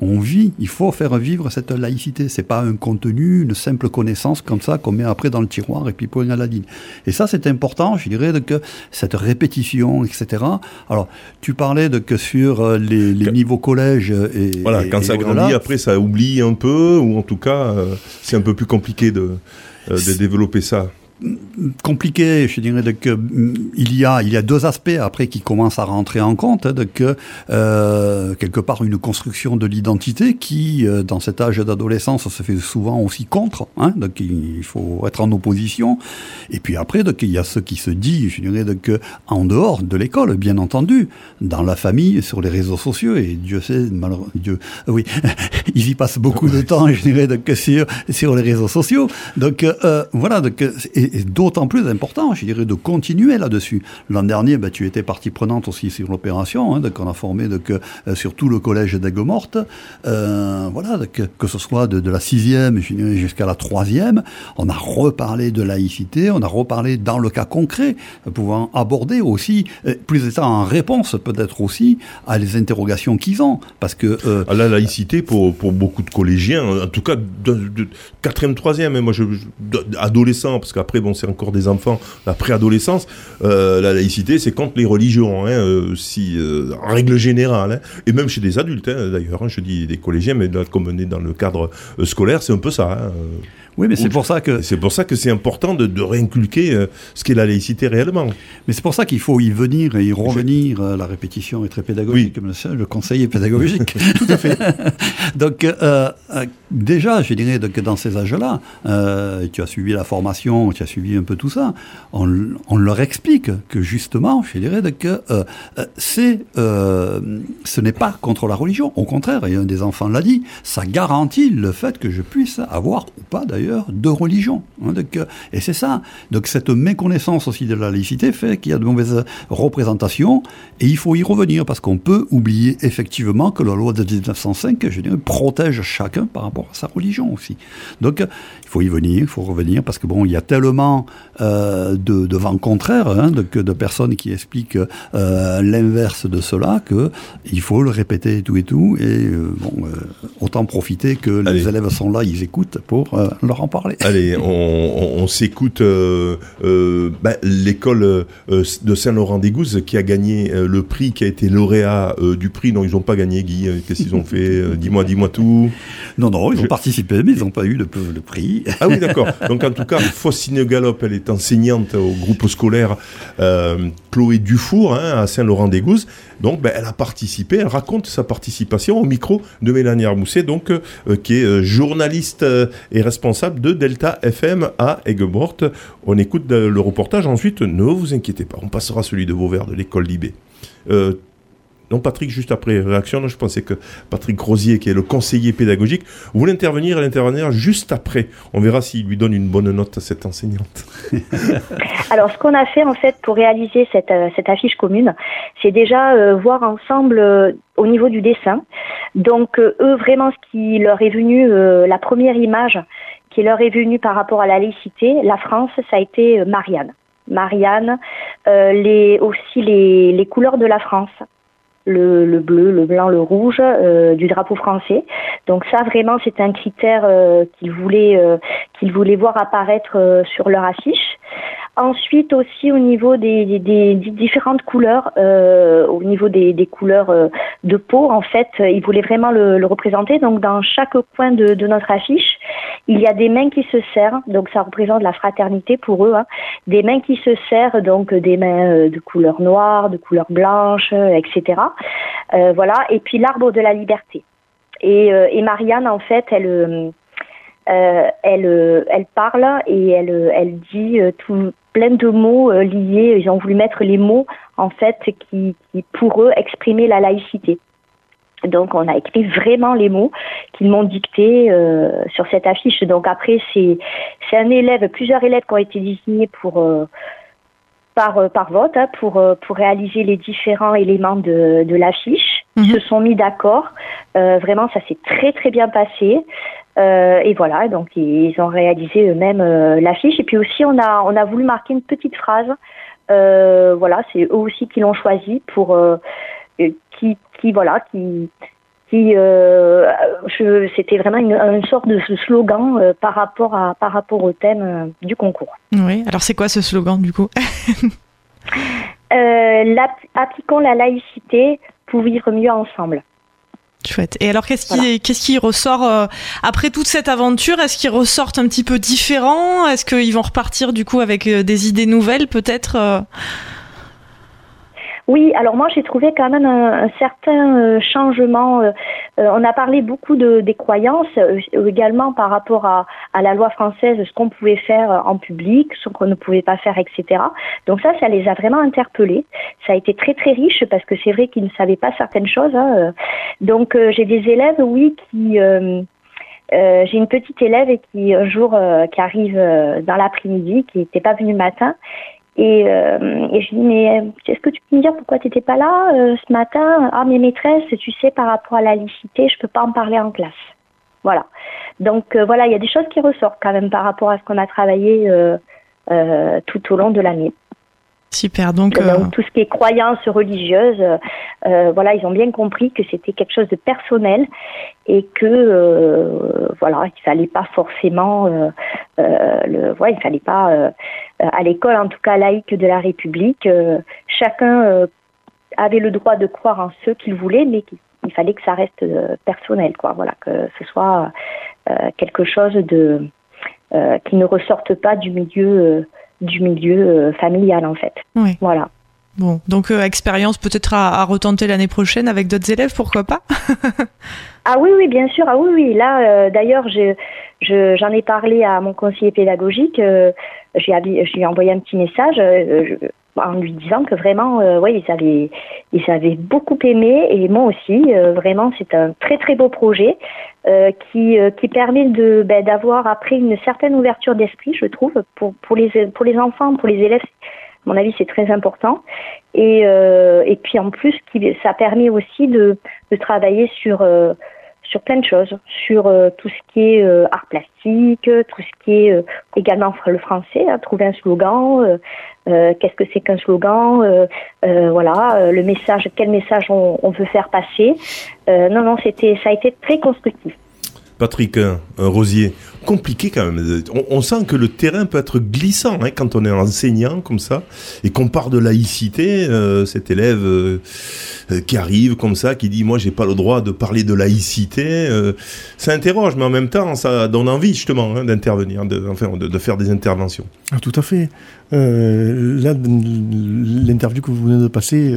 On vit, il faut faire vivre cette laïcité. C'est pas un contenu, une simple connaissance comme ça qu'on met après dans le tiroir et puis point à la ligne. Et ça, c'est important, je dirais, de que cette répétition, etc. Alors, tu parlais de que sur euh, les, niveaux collège et Voilà, et- quand et ça grandit, après, ça oublie un peu, ou en tout cas, euh, c'est un peu plus compliqué de, euh, de développer ça. Compliqué, je dirais, de que mm, il y a il y a deux aspects après qui commencent à rentrer en compte, hein, de que euh, quelque part une construction de l'identité qui euh, dans cet âge d'adolescence se fait souvent aussi contre, hein, donc il faut être en opposition. Et puis après, donc il y a ce qui se dit, je dirais, de que en dehors de l'école, bien entendu, dans la famille, sur les réseaux sociaux, et Dieu sait, malheureusement, Dieu, oui, [laughs] ils y passent beaucoup de temps, je dirais, donc sur sur les réseaux sociaux. Donc euh, voilà, donc et, et d'autant plus important, je dirais, de continuer là-dessus. L'an dernier, bah, tu étais partie prenante aussi sur l'opération, hein, donc on a formé donc, euh, sur tout le collège d'Aigues-Mortes, euh, voilà, donc, que ce soit de, de la sixième jusqu'à la troisième, on a reparlé de laïcité, on a reparlé dans le cas concret, pouvant aborder aussi, euh, plus étant en réponse peut-être aussi à les interrogations qu'ils ont, parce que euh, la laïcité, pour, beaucoup de collégiens, en tout cas de, de 4e, 3e, hein, moi, je, de- adolescents, parce qu'après, bon, c'est encore des enfants, la préadolescence, euh, la laïcité, c'est contre les religions, hein, euh, si, euh, en règle générale, hein, et même chez des adultes, hein, d'ailleurs, je dis des collégiens, mais comme on est dans le cadre scolaire, c'est un peu ça. Oui, mais c'est Ou- pour ça que C'est pour ça que c'est important de, de réinculquer euh, ce qu'est la laïcité réellement. Mais c'est pour ça qu'il faut y venir et y revenir. Euh, La répétition est très pédagogique, comme le, le conseil est pédagogique. [laughs] Tout à fait. [laughs] donc, euh, déjà, je dirais que dans ces âges-là, tu as suivi la formation, tu as suivi un peu tout ça, on, on leur explique que justement, je dirais que c'est, ce n'est pas contre la religion. Au contraire, et un des enfants l'a dit, ça garantit le fait que je puisse avoir, ou pas d'ailleurs, de religion. hein. donc, et c'est ça. Donc cette méconnaissance aussi de la laïcité fait qu'il y a de mauvaises représentations et il faut y revenir parce qu'on peut oublier effectivement que la loi de 1905, je dirais, protège chacun par rapport à sa religion aussi. Donc il faut y venir, il faut revenir parce que bon, il y a tellement euh, de, de vents contraires, hein, de, personnes qui expliquent euh, l'inverse de cela que il faut le répéter et tout et tout et euh, bon, autant profiter que Allez. les élèves sont là, ils écoutent pour leur en parler. Allez, on, on- on s'écoute euh, euh, bah, l'école euh, de Saint-Laurent-des-Gouzes qui a gagné le prix, qui a été lauréat du prix. Non, ils n'ont pas gagné, Guy. Qu'est-ce qu'ils ont fait [laughs] Dis-moi, dis-moi tout. Non, non, ils ont participé, mais ils n'ont pas eu le, le prix. Ah oui, d'accord. Donc en tout cas, [laughs] Faustine Gallop, elle est enseignante au groupe scolaire Chloé Dufour hein, à Saint-Laurent-des-Gouzes. Donc ben, elle a participé, elle raconte sa participation au micro de Mélanie Armousset, donc euh, qui est euh, journaliste euh, et responsable de Delta FM à Aigues-Mortes. On écoute euh, le reportage ensuite, ne vous inquiétez pas, on passera celui de Vauvert de l'école Libé. Euh, non, Patrick, juste après réaction, je pensais que Patrick Rosier, qui est le conseiller pédagogique, voulait intervenir et intervenir juste après. On verra s'il lui donne une bonne note à cette enseignante. [laughs] Alors, ce qu'on a fait en fait pour réaliser cette, euh, cette affiche commune, c'est déjà euh, voir ensemble euh, au niveau du dessin. Donc, euh, eux, vraiment, ce qui leur est venu, euh, la première image qui leur est venue par rapport à la laïcité, la France, ça a été Marianne. Marianne, les, aussi les, les couleurs de la France. Le, le bleu, le blanc, le rouge euh, du drapeau français. Donc ça vraiment c'est un critère euh, qu'ils voulaient euh, qu'ils voulaient voir apparaître sur leur affiche. Ensuite aussi au niveau des, des- des- différentes couleurs, euh, au niveau des, des couleurs euh, de peau, en fait, ils voulaient vraiment le, le représenter. Donc dans chaque coin de, de notre affiche, il y a des mains qui se serrent, donc ça représente la fraternité pour eux. hein. Des mains qui se serrent, donc des mains euh, de couleur noire, de couleur blanche, euh, etc. Euh, voilà. Et puis l'arbre de la liberté. Et, euh, Marianne, en fait, elle, euh, euh, elle, euh, elle parle et elle, euh, elle dit euh, tout, plein de mots euh, liés. Ils ont voulu mettre les mots, en fait, qui, qui pour eux exprimaient la laïcité. Donc, on a écrit vraiment les mots qu'ils m'ont dictés euh, sur cette affiche. Donc, après, c'est c'est un élève, plusieurs élèves qui ont été désignés pour euh, par, euh, par vote hein, pour, euh, pour réaliser les différents éléments de, de l'affiche. Ils se sont mis d'accord. Euh, vraiment, ça s'est très très bien passé. Euh, et voilà, donc ils ont réalisé eux-mêmes l'affiche. Et puis aussi, on a, on a voulu marquer une petite phrase. Euh, voilà, c'est eux aussi qui l'ont choisi pour qui, qui voilà, qui qui euh, c'était vraiment une, une sorte de slogan euh, par rapport à par rapport au thème euh, du concours. Oui, alors c'est quoi ce slogan du coup? [laughs] Appliquons la laïcité pour vivre mieux ensemble. Chouette. Et alors, qu'est-ce qui, qu'est-ce qui ressort après toute cette aventure? Est-ce qu'ils ressortent un petit peu différents? Est-ce qu'ils vont repartir du coup avec des idées nouvelles, peut-être Oui, alors moi j'ai trouvé quand même un, un certain euh, changement. euh, euh, on a parlé beaucoup de, des croyances, euh, également par rapport à, à la loi française, ce qu'on pouvait faire euh, en public, ce qu'on ne pouvait pas faire, etc. Donc ça, ça les a vraiment interpellés. Ça a été très très riche parce que c'est vrai qu'ils ne savaient pas certaines choses. hein, euh. Donc j'ai des élèves, oui, qui... euh, j'ai une petite élève qui un jour euh, qui arrive euh, dans l'après-midi, qui n'était pas venue le matin, et, euh, et je dis mais euh, est-ce que tu peux me dire pourquoi tu n'étais pas là euh, ce matin? Ah mes maîtresses, tu sais par rapport à la laïcité, je peux pas en parler en classe. Voilà. Donc euh, voilà, il y a des choses qui ressortent quand même par rapport à ce qu'on a travaillé euh, euh, tout au long de l'année. Super. Donc, Donc, euh, tout ce qui est croyance religieuse, euh, euh, voilà, ils ont bien compris que c'était quelque chose de personnel et que euh, voilà, il fallait pas forcément, le, ouais, il fallait pas à l'école, en tout cas laïque de la République, chacun avait le droit de croire en ce qu'il voulait, mais qu'il il fallait que ça reste personnel, quoi. Voilà, que ce soit quelque chose de qui ne ressorte pas du milieu du milieu euh, familial en fait. Oui. Voilà. bon, donc euh, expérience peut-être à, à retenter l'année prochaine avec d'autres élèves, pourquoi pas [laughs] Ah oui, oui, bien sûr. Ah oui, oui. Là, euh, d'ailleurs, je, je- j'en ai parlé à mon conseiller pédagogique. euh, j'ai, envoyé un petit message je- en lui disant que vraiment, euh, ouais, ils avaient, ils avaient beaucoup aimé et moi aussi. euh, vraiment, c'est un très très beau projet euh, qui, euh, qui permet de, ben, d'avoir après une certaine ouverture d'esprit, je trouve, pour, pour les, pour les enfants, pour les élèves. À mon avis, c'est très important. Et, euh, et puis en plus, qui, ça permet aussi de, de travailler sur euh, sur plein de choses, sur euh, tout ce qui est euh, art plastique, tout ce qui est euh, également le français, hein, trouver un slogan, euh, qu'est-ce que c'est qu'un slogan, euh, euh, voilà, le message, quel message on, on veut faire passer. Non, non, c'était, ça a été très constructif. Patrick euh, Rosier, compliqué quand même. On, sent que le terrain peut être glissant hein, quand on est enseignant comme ça et qu'on part de laïcité. euh, cet élève euh, euh, qui arrive comme ça, qui dit moi j'ai pas le droit de parler de laïcité, ça interroge, mais en même temps ça donne envie justement hein, d'intervenir, de, enfin de, faire des interventions. Ah, tout à fait. L'interview que vous venez de passer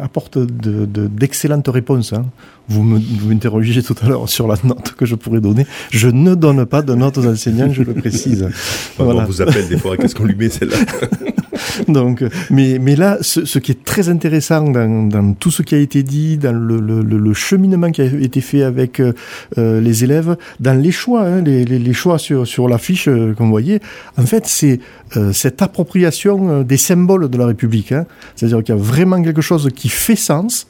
apporte de- de- d'excellentes réponses. hein. Vous m'interrogez tout à l'heure sur la note que je pourrais donner. Je ne donne pas de notes aux enseignants, je le précise. [laughs] Voilà. On vous appelle des fois, qu'est-ce qu'on lui met celle-là [laughs] Donc, mais, mais là, ce, ce qui est très intéressant dans, dans tout ce qui a été dit, dans le, le, le- le cheminement qui a été fait avec euh, euh, les élèves, dans les choix, hein, les, les, les choix sur, sur l'affiche euh, qu'on voyait, en fait, c'est euh, cette appropriation euh, des symboles de la République. Hein. C'est-à-dire qu'il y a vraiment quelque chose qui fait sens.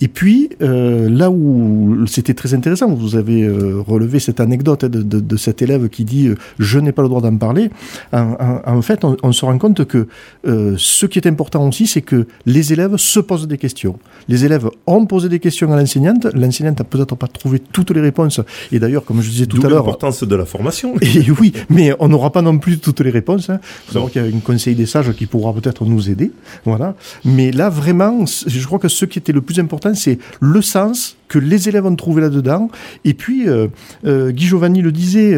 Et puis, euh, là où c'était très intéressant, vous avez euh, relevé cette anecdote hein, de, de, de cet élève qui dit euh, Je n'ai pas le droit d'en parler. En, en- en fait, on, on se rend compte que ce qui est important aussi, c'est que les élèves se posent des questions. Les élèves ont posé des questions à l'enseignante. L'enseignante n'a peut-être pas trouvé toutes les réponses. Et d'ailleurs, comme je disais tout à l'heure, l'importance de la formation. [laughs] et oui, mais on n'aura pas non plus toutes les réponses. Hein. Il faut savoir qu'il y a une conseil des sages qui pourra peut-être nous aider. Voilà. Mais là, vraiment, je crois que ce qui était le plus important, c'est le sens que les élèves ont trouvé là-dedans. Et puis, euh, euh, Guy Giovanni le disait,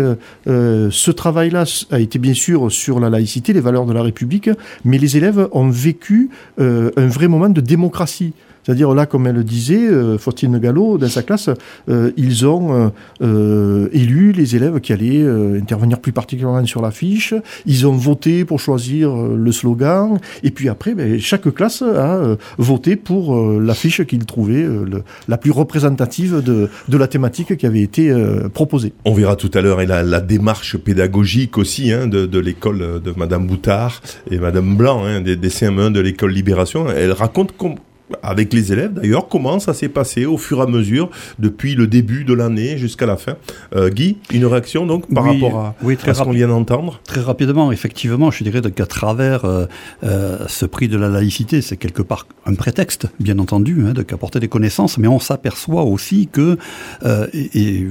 euh, ce travail-là a été bien sûr sur la laïcité, les valeurs de la République, mais les élèves ont vécu un vrai moment de démocratie. C'est-à-dire là, comme elle le disait, euh, Faustine Gallo, dans sa classe, euh, ils ont euh, élu les élèves qui allaient intervenir plus particulièrement sur l'affiche. Ils ont voté pour choisir le slogan. Et puis après, ben, chaque classe a voté pour l'affiche qu'ils trouvaient euh, le- la plus représentative de, la thématique qui avait été proposée. On verra tout à l'heure la, démarche pédagogique aussi hein, de, l'école de Madame Boutard et Madame Blanc, hein, des, des CM1 de l'école Libération. Elle raconte com- avec les élèves d'ailleurs comment ça s'est passé au fur et à mesure depuis le début de l'année jusqu'à la fin. Euh, Guy, une réaction donc par Oui, rapport à, oui, très à ce qu'on vient d'entendre Très rapidement, effectivement, je dirais qu'à travers euh, euh, ce prix de la laïcité, c'est quelque part un prétexte, bien entendu, hein, de qu'apporter des connaissances, mais on s'aperçoit aussi que, et, et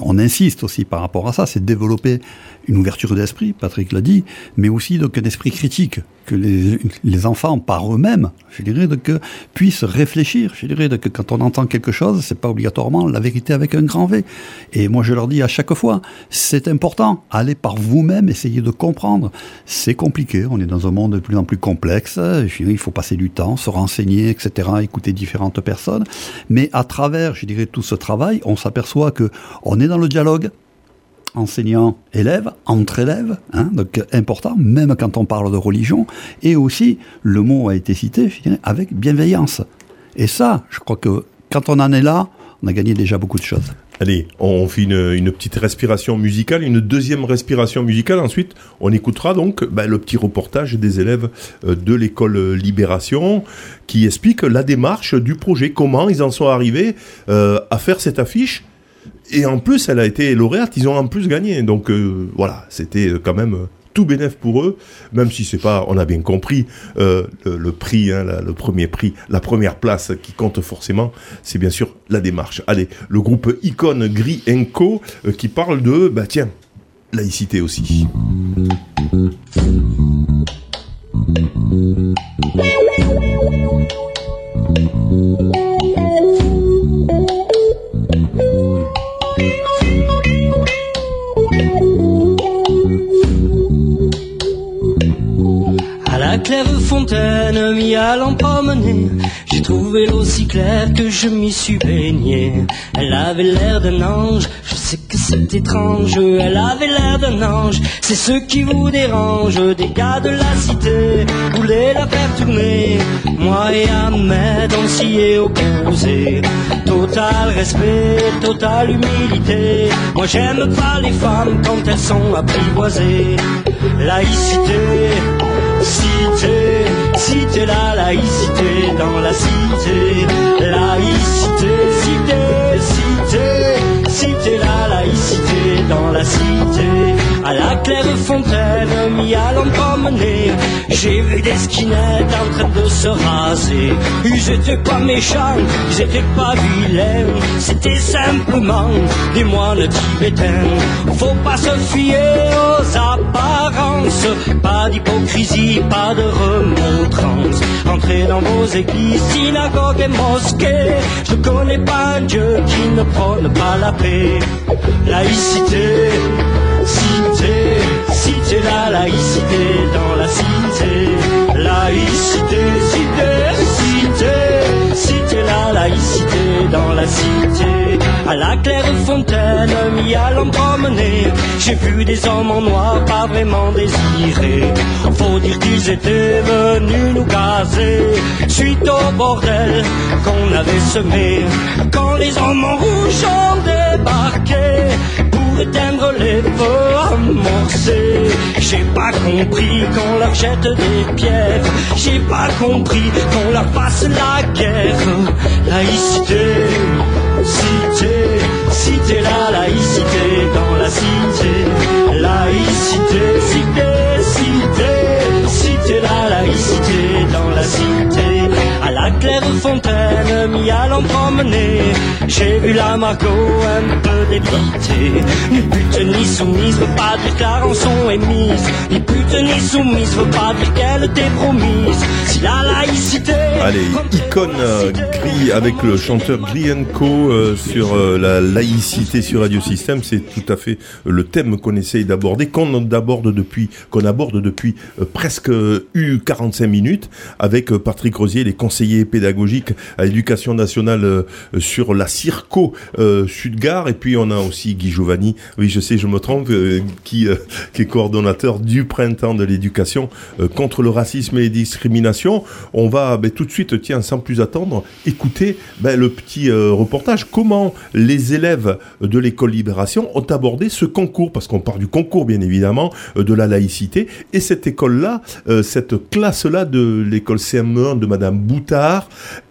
on insiste aussi par rapport à ça, c'est développer une ouverture d'esprit, Patrick l'a dit, mais aussi donc un esprit critique, que les, enfants par eux-mêmes, je dirais, donc, puissent réfléchir. Je dirais que quand on entend quelque chose, c'est pas obligatoirement la vérité avec un grand V. Et moi, je leur dis à chaque fois, c'est important, allez par vous-même, essayez de comprendre. C'est compliqué, on est dans un monde de plus en plus complexe, je il faut passer du temps, se renseigner, etc., écouter différentes personnes. Mais à travers, je dirais, tout ce travail, on s'aperçoit que on est dans le dialogue, enseignant-élève, entre élèves, hein, donc important, même quand on parle de religion, et aussi, le mot a été cité, avec bienveillance. Et ça, je crois que quand on en est là, on a gagné déjà beaucoup de choses. Allez, on fait une, petite respiration musicale, une deuxième respiration musicale. Ensuite, on écoutera donc ben, le petit reportage des élèves euh, de l'école Libération qui explique la démarche du projet, comment ils en sont arrivés euh, à faire cette affiche et en plus, elle a été lauréate, ils ont en plus gagné. Donc euh, voilà, c'était quand même euh, tout bénéf pour eux, même si c'est pas, on a bien compris, euh, le, prix, hein, le premier prix, la première place qui compte forcément, c'est bien sûr la démarche. Allez, le groupe Icon Gris Co qui parle de, bah tiens, laïcité aussi. Claire fontaine m'y allant promener, j'ai trouvé l'eau si claire que je m'y suis baigné. Elle avait l'air d'un ange, je sais que c'est étrange, elle avait l'air d'un ange, c'est ce qui vous dérange, des gars de la cité, voulez la faire tourner, moi et Ahmed on s'y est opposé, total respect, totale humilité, moi j'aime pas les femmes quand elles sont apprivoisées, laïcité, Cité, cité la laïcité dans la cité, laïcité, cité, cité, cité la laïcité dans la cité, à la claire fontaine, m'y allant promener, j'ai vu des skinettes en train de se raser, ils étaient pas méchants, ils étaient pas vilains, c'était simplement des moines tibétains, faut pas se fier aux apparences, pas d'hypocrisie, pas de remontrance. Entrez dans vos églises, synagogues et mosquées. Je connais pas un Dieu qui ne prône pas la paix. Laïcité, cité, cité la laïcité dans la cité. Laïcité, cité, cité, cité la laïcité dans la cité. À la claire fontaine, m'y allant promener, j'ai vu des hommes en noir pas vraiment désirés. Faut dire qu'ils étaient venus nous gazer, suite au bordel qu'on avait semé. Quand les hommes en rouge ont débarqué, les. J'ai pas compris qu'on leur jette des pierres. J'ai pas compris qu'on leur fasse la guerre. Laïcité, cité, cité la laïcité dans la cité. Laïcité, cité, cité, cité la laïcité dans la cité à la claire fontaine, m'y allant promener, j'ai vu la Margot un peu débitée. Ni pute ni soumise veut pas dire que la rançon est mise. Ni pute ni soumise veut pas dire qu'elle t'est promise. Si la laïcité. Allez, icône euh, gris avec le chanteur Grienko euh, sur euh, la laïcité sur Radio Système, c'est tout à fait le thème qu'on essaye d'aborder, qu'on aborde depuis, qu'on aborde depuis presque eu 45 minutes avec Patrick Rosier, les conseils pédagogique à l'éducation nationale euh, sur la Circo euh, Sud-Gare. Et puis on a aussi Guy Giovanni, oui je sais, je me trompe, euh, qui, qui est coordonnateur du printemps de l'éducation contre le racisme et les discriminations. On va ben, tout de suite, tiens, sans plus attendre, écouter ben, le petit reportage. Comment les élèves de l'école Libération ont abordé ce concours, parce qu'on part du concours bien évidemment, de la laïcité. Et cette école-là, cette classe-là de l'école CM1 de Madame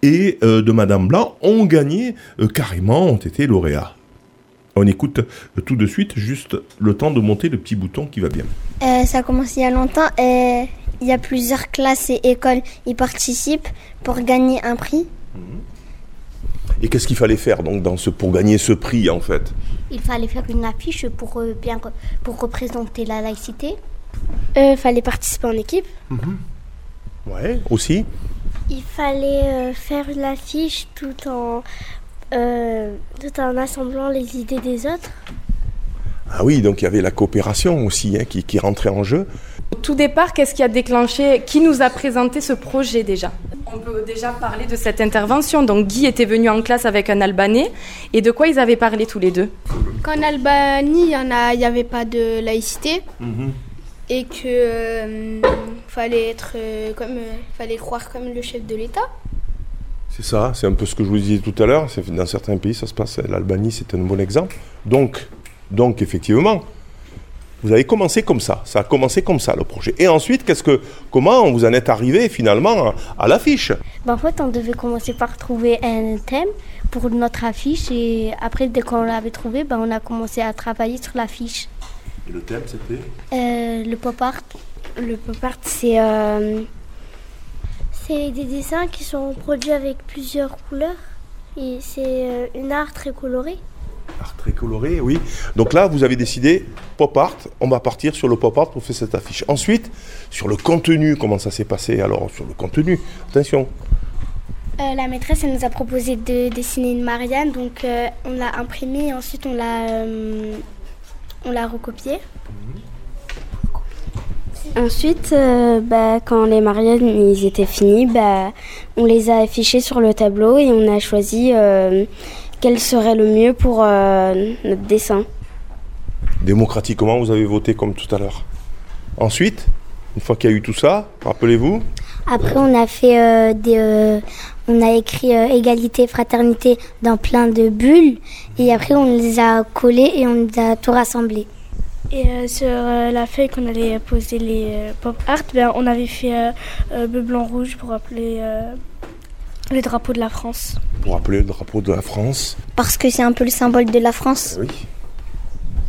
Et euh, de Madame Blanc ont gagné euh, carrément, ont été lauréats. On écoute tout de suite, juste le temps de monter le petit bouton qui va bien. Euh, ça commence il y a longtemps et il y a plusieurs classes et écoles qui participent pour gagner un prix. Et qu'est-ce qu'il fallait faire donc dans ce, pour gagner ce prix en fait? Il fallait faire une affiche pour, euh, bien, pour représenter la laïcité. Il fallait participer en équipe. Ouais, aussi. Il fallait euh, faire l'affiche tout en, euh, tout en assemblant les idées des autres. Ah oui, donc il y avait la coopération aussi hein, qui, qui rentrait en jeu. Au tout départ, qu'est-ce qui a déclenché Qui nous a présenté ce projet déjà? On peut déjà parler de cette intervention. Donc Guy était venu en classe avec un Albanais. Et de quoi ils avaient parlé tous les deux? Qu'en Albanie, il y en a, il y avait pas de laïcité et que euh, fallait être euh, comme, euh, fallait croire comme le chef de l'État. C'est ça, c'est un peu ce que je vous disais tout à l'heure. c'est- Dans certains pays, ça se passe. L'Albanie, c'est un bon exemple. Donc, donc effectivement, vous avez commencé comme ça. Ça a commencé comme ça, le projet. Et ensuite, qu'est-ce que, comment vous en êtes arrivé finalement à, à l'affiche? Ben, en fait, on devait commencer par trouver un thème pour notre affiche et après, dès qu'on l'avait trouvé, ben, on a commencé à travailler sur l'affiche. Et le thème, c'était Euh, le pop art, Le pop art, c'est euh, c'est des dessins qui sont produits avec plusieurs couleurs et c'est euh, une art très colorée. Art très coloré, oui. Donc là, vous avez décidé, pop art, on va partir sur le pop art pour faire cette affiche. Ensuite, sur le contenu, comment ça s'est passé? Alors, sur le contenu, attention. Euh, la maîtresse, elle nous a proposé de dessiner une Marianne, donc euh, on l'a imprimée et ensuite on l'a euh, on l'a recopiée. Ensuite, euh, bah, quand les Mariannes ils étaient finis, bah, on les a affichés sur le tableau et on a choisi euh, quel serait le mieux pour euh, notre dessin. Démocratiquement, vous avez voté comme tout à l'heure. Ensuite, une fois qu'il y a eu tout ça, rappelez-vous, Après, on a fait euh, des, euh, on a écrit euh, égalité, fraternité dans plein de bulles et après on les a collés et on les a tout rassemblés. Et euh, sur euh, la feuille qu'on allait poser les euh, pop art, ben, on avait fait euh, euh, bleu, blanc, rouge pour appeler euh, le drapeau de la France. pour rappeler le drapeau de la France. Parce que c'est un peu le symbole de la France. Oui.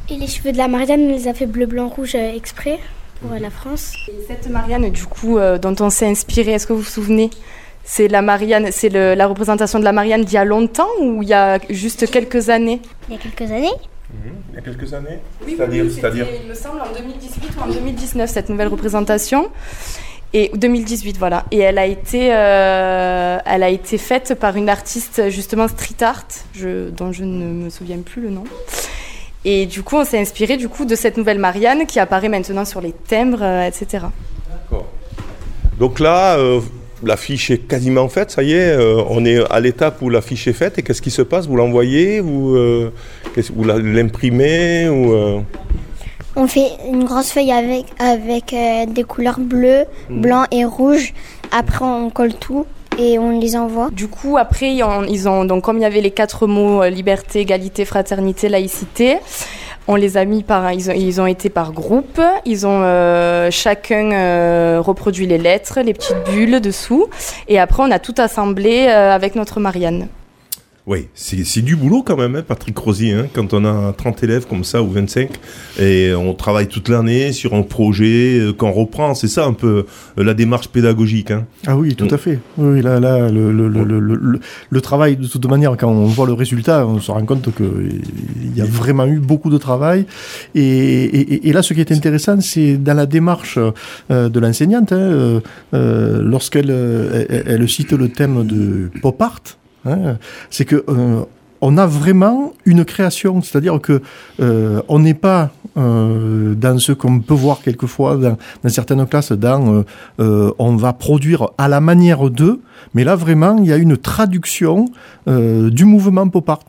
Et les cheveux de la Marianne, on les a fait bleu, blanc, rouge euh, exprès pour la France. Cette Marianne, du coup, euh, dont on s'est inspiré, est-ce que vous vous souvenez? C'est la Marianne, c'est la représentation de la Marianne d'il y a longtemps ou il y a juste quelques années? Il y a quelques années Il y a quelques années? Oui, C'est-à-dire, oui, c'est-à-dire il me semble, en 2018 ou en 2019, cette nouvelle représentation. Et 2018, voilà. Et elle a été, euh, elle a été faite par une artiste justement street art, je, dont je ne me souviens plus le nom. Et du coup, on s'est inspiré du coup de cette nouvelle Marianne qui apparaît maintenant sur les timbres, euh, etc. Donc là, euh, l'affiche est quasiment faite, ça y est, euh, on est à l'étape où l'affiche est faite. Et qu'est-ce qui se passe? Vous l'envoyez Vous, euh, la- l'imprimez ou, euh, On fait une grosse feuille avec, avec euh, des couleurs bleues, Mhm. blanc et rouge. Après, on colle tout et on les envoie. Du coup, après, ils ont, donc comme il y avait les quatre mots euh, liberté, égalité, fraternité, laïcité, on les a mis par, ils ont, été par groupe. Ils ont euh, chacun euh, reproduit les lettres, les petites bulles dessous, et après on a tout assemblé avec notre Marianne. Oui, c'est du boulot quand même, hein, Patrick Rosier, hein, quand on a 30 élèves comme ça ou 25, et on travaille toute l'année sur un projet euh, qu'on reprend, c'est ça un peu euh, la démarche pédagogique. Hein. Ah oui, tout à fait. Oui, là, là, le, le, le, le, le- travail, de toute manière, quand on voit le résultat, on se rend compte qu'il y a vraiment eu beaucoup de travail. Et, et, là, ce qui est intéressant, c'est dans la démarche euh, de l'enseignante, hein, lorsqu'elle elle, elle cite le thème de pop art, hein, c'est que euh, on a vraiment une création, c'est-à-dire que euh, on n'est pas euh, dans ce qu'on peut voir quelquefois dans, certaines classes, dans on va produire à la manière d'eux, mais là vraiment il y a une traduction du mouvement pop art.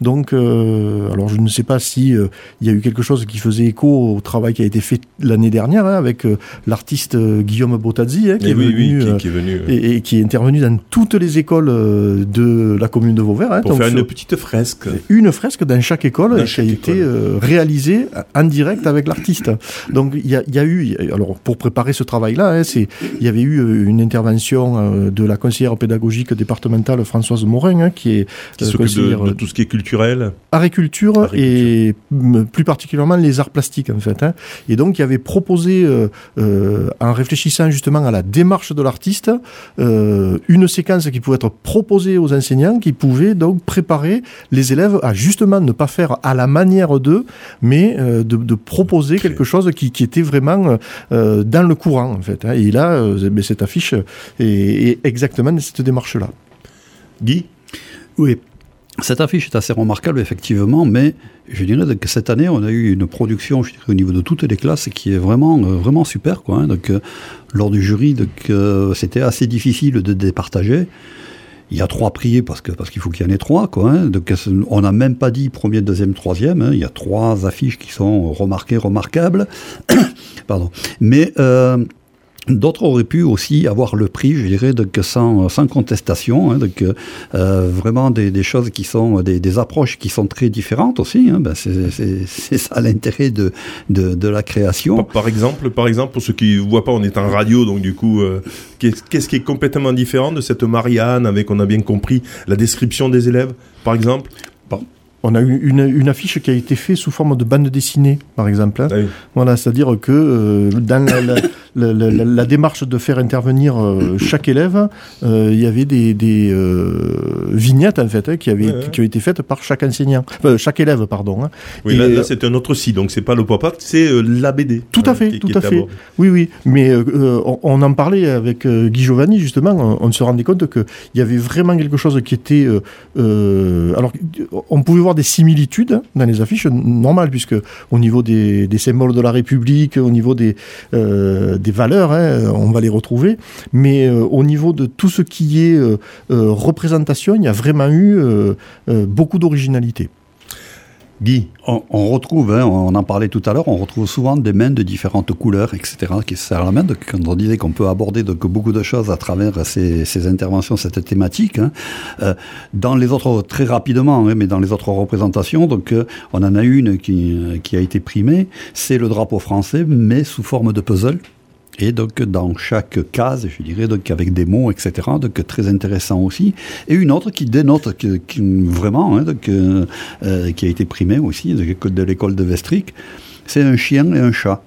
Donc, euh, alors je ne sais pas si euh, il y a eu quelque chose qui faisait écho au travail qui a été fait l'année dernière hein, avec euh, l'artiste euh, Guillaume Botazzi hein, qui, Eh est oui, oui, venu, qui- qui est venu, et, et qui est intervenu dans toutes les écoles de la commune de Vauvert. hein. Pour Donc, faire une petite fresque. Une fresque dans chaque école Dans qui a été école. réalisée en direct avec l'artiste. Donc il y a, il y a eu, alors pour préparer ce travail-là, hein, c'est, il y avait eu une intervention de la conseillère pédagogique départementale Françoise Morin, hein, qui est Qui s'occupe de, conseillère, de tout ce qui est culturel. Agriculture et plus particulièrement les arts plastiques en fait. hein. Et donc il avait proposé, euh, euh, en réfléchissant justement à la démarche de l'artiste, euh, une séquence qui pouvait être proposée aux enseignants, qui pouvait donc préparer les élèves à justement ne pas faire à la manière d'eux, mais euh, de, de proposer quelque chose qui, qui était vraiment euh, dans le courant en fait. hein. Et là, euh, ben, cette affiche est, est exactement de cette démarche-là. Guy? Oui. Cette affiche est assez remarquable, effectivement, mais je dirais que cette année, on a eu une production, je dirais, au niveau de toutes les classes, qui est vraiment, euh, vraiment super. Quoi, hein. Donc, euh, lors du jury, c'était assez difficile de départager. Il y a trois prix parce parce qu'il faut qu'il y en ait trois. Quoi, hein. Donc, on n'a même pas dit premier, deuxième, troisième. hein. Il y a trois affiches qui sont remarquées, remarquables. [coughs] Pardon. Mais euh, D'autres auraient pu aussi avoir le prix, je dirais, donc sans, sans contestation. Hein, donc, euh, vraiment des, des, choses qui sont, des, des, approches qui sont très différentes aussi. Hein, ben c'est ça l'intérêt de, de, de, la création. Par, par, exemple, par exemple, pour ceux qui ne voient pas, on est en radio, donc du coup, euh, qu'est-ce qu qui est complètement différent de cette Marianne, avec, on a bien compris, la description des élèves, par exemple? Bon. On a eu une, une, affiche qui a été faite sous forme de bande dessinée, par exemple. Hein. Ah oui. Voilà, c'est-à-dire que euh, dans la, la, la, la, la, démarche de faire intervenir euh, chaque élève, euh, il y avait des, des vignettes en fait hein, qui, avaient, ouais, ouais. qui ont été faites par chaque enseignant, chaque élève, pardon. Hein. Oui, là, là c'est un autre site, donc c'est pas le pop-up, c'est la BD. Tout à fait, qui, tout qui à fait. Oui, oui. Mais on, on, en parlait avec Guy Giovanni justement. On, on se rendait compte qu'il y avait vraiment quelque chose qui était, alors, on pouvait voir des similitudes dans les affiches normales, puisque au niveau des, des symboles de la République, au niveau des, euh, des valeurs, hein, on va les retrouver, mais euh, au niveau de tout ce qui est euh, représentation, il y a vraiment eu beaucoup d'originalité. Guy on, on retrouve, hein, on en parlait tout à l'heure, on retrouve souvent des mains de différentes couleurs, etc., qui se serrent la main. Donc, quand on disait qu'on peut aborder donc, beaucoup de choses à travers ces, ces interventions, cette thématique, hein, euh, dans les autres, très rapidement, hein, mais dans les autres représentations, donc, euh, on en a une qui, qui a été primée, c'est le drapeau français, mais sous forme de puzzle. Et donc, dans chaque case, je dirais, donc avec des mots, etc., donc très intéressant aussi. Et une autre qui dénote que, qui, vraiment, hein, donc, euh, euh, qui a été primée aussi de, de l'école de Vestric, c'est un chien et un chat.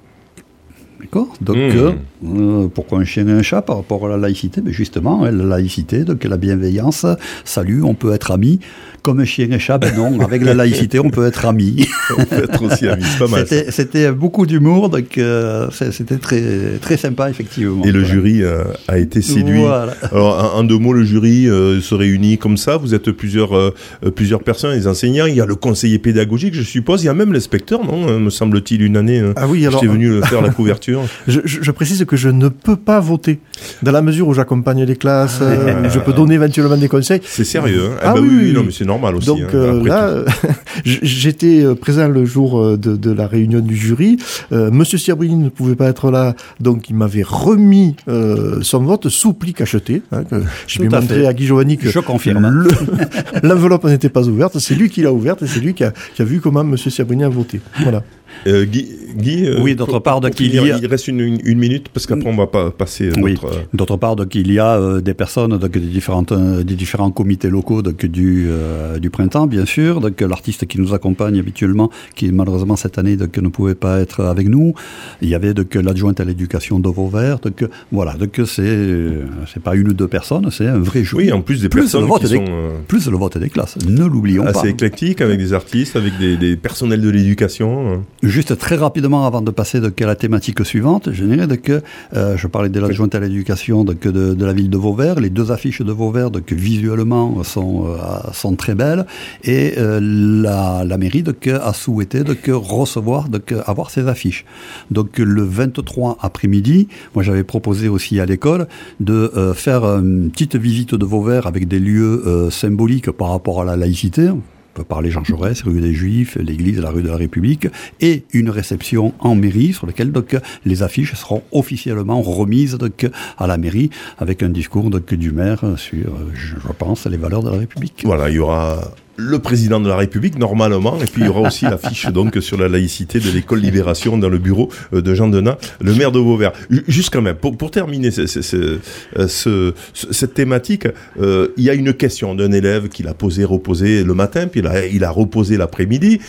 D'accord Donc, mmh. euh, pourquoi un chien et un chat par rapport à la laïcité? Ben Justement, hein, la laïcité, donc la bienveillance, salut, on peut être amis. Comme un chien et un chat, ben non, avec la laïcité, on peut être amis. [laughs] on peut être aussi amis, c'est pas mal. C'était beaucoup d'humour, donc euh, c'était très, très sympa, effectivement. Et le voilà. jury euh, a été séduit. Voilà. Alors, en, en, deux mots, le jury euh, se réunit comme ça. Vous êtes plusieurs, euh, plusieurs personnes, les enseignants. Il y a le conseiller pédagogique, je suppose. Il y a même l'inspecteur, non? Me semble-t-il, une année. Ah oui, alors. J'étais venu faire la [laughs] couverture. Je, je, je, précise que je ne peux pas voter. Dans la mesure où j'accompagne les classes, ah, je peux donner éventuellement des conseils. C'est sérieux, hein Ah, bah oui, oui, non, mais c'est normal aussi. Donc hein, euh, là, [laughs] j'étais présent le jour de, de, la réunion du jury. Euh, Monsieur Sirbrini ne pouvait pas être là, donc il m'avait remis euh, son vote sous pli cacheté. Hein, que je vais montrer à Guy Giovanni que je confirme. [laughs] [laughs] L'enveloppe n'était pas ouverte, c'est lui qui l'a ouverte et c'est lui qui a, qui a, vu comment Monsieur Sirbrini a voté. Voilà. Euh, Guy, Guy oui, d'autre part, donc il, y a... il reste une, une, une minute parce qu'après on va pas passer. Oui. D'autre part, donc il y a euh, des personnes donc, des, différentes, euh, des différents comités locaux donc, du, euh, du printemps, bien sûr. Donc l'artiste qui nous accompagne habituellement, qui malheureusement cette année donc, ne pouvait pas être avec nous. Il y avait donc l'adjointe à l'éducation de Vauvert. Donc voilà, donc c'est c'est pas une ou deux personnes, c'est un vrai jeu. Oui, en plus des plus personnes le vote qui des, sont euh, plus le vote des classes. Ne l'oublions pas. assez éclectique avec des artistes, avec des, des personnels de l'éducation. Juste très rapidement avant de passer donc, à la thématique suivante, je dirais que euh, je parlais de l'adjointe à l'éducation de, de, la ville de Vauvert. Les deux affiches de Vauvert donc, visuellement sont, euh, sont très belles et euh, la, la, mairie donc, a souhaité donc, recevoir, donc, avoir ces affiches. Donc le 23 après-midi, moi j'avais proposé aussi à l'école de faire une petite visite de Vauvert avec des lieux symboliques par rapport à la laïcité peut parler Jean Jaurès, rue des Juifs, l'église, la rue de la République, et une réception en mairie sur laquelle les affiches seront officiellement remises à la mairie avec un discours du maire sur, je pense, les valeurs de la République. Voilà, il y aura le président de la République normalement, et puis il y aura aussi l'affiche donc sur la laïcité de l'école Libération dans le bureau euh, de Jean Denat, le maire de Vauvert. Ju- Juste quand même, pour, terminer euh, ce- ce- cette thématique, euh, il y a une question d'un élève qu'il a posé, reposé le matin, puis il a, il a reposé l'après-midi,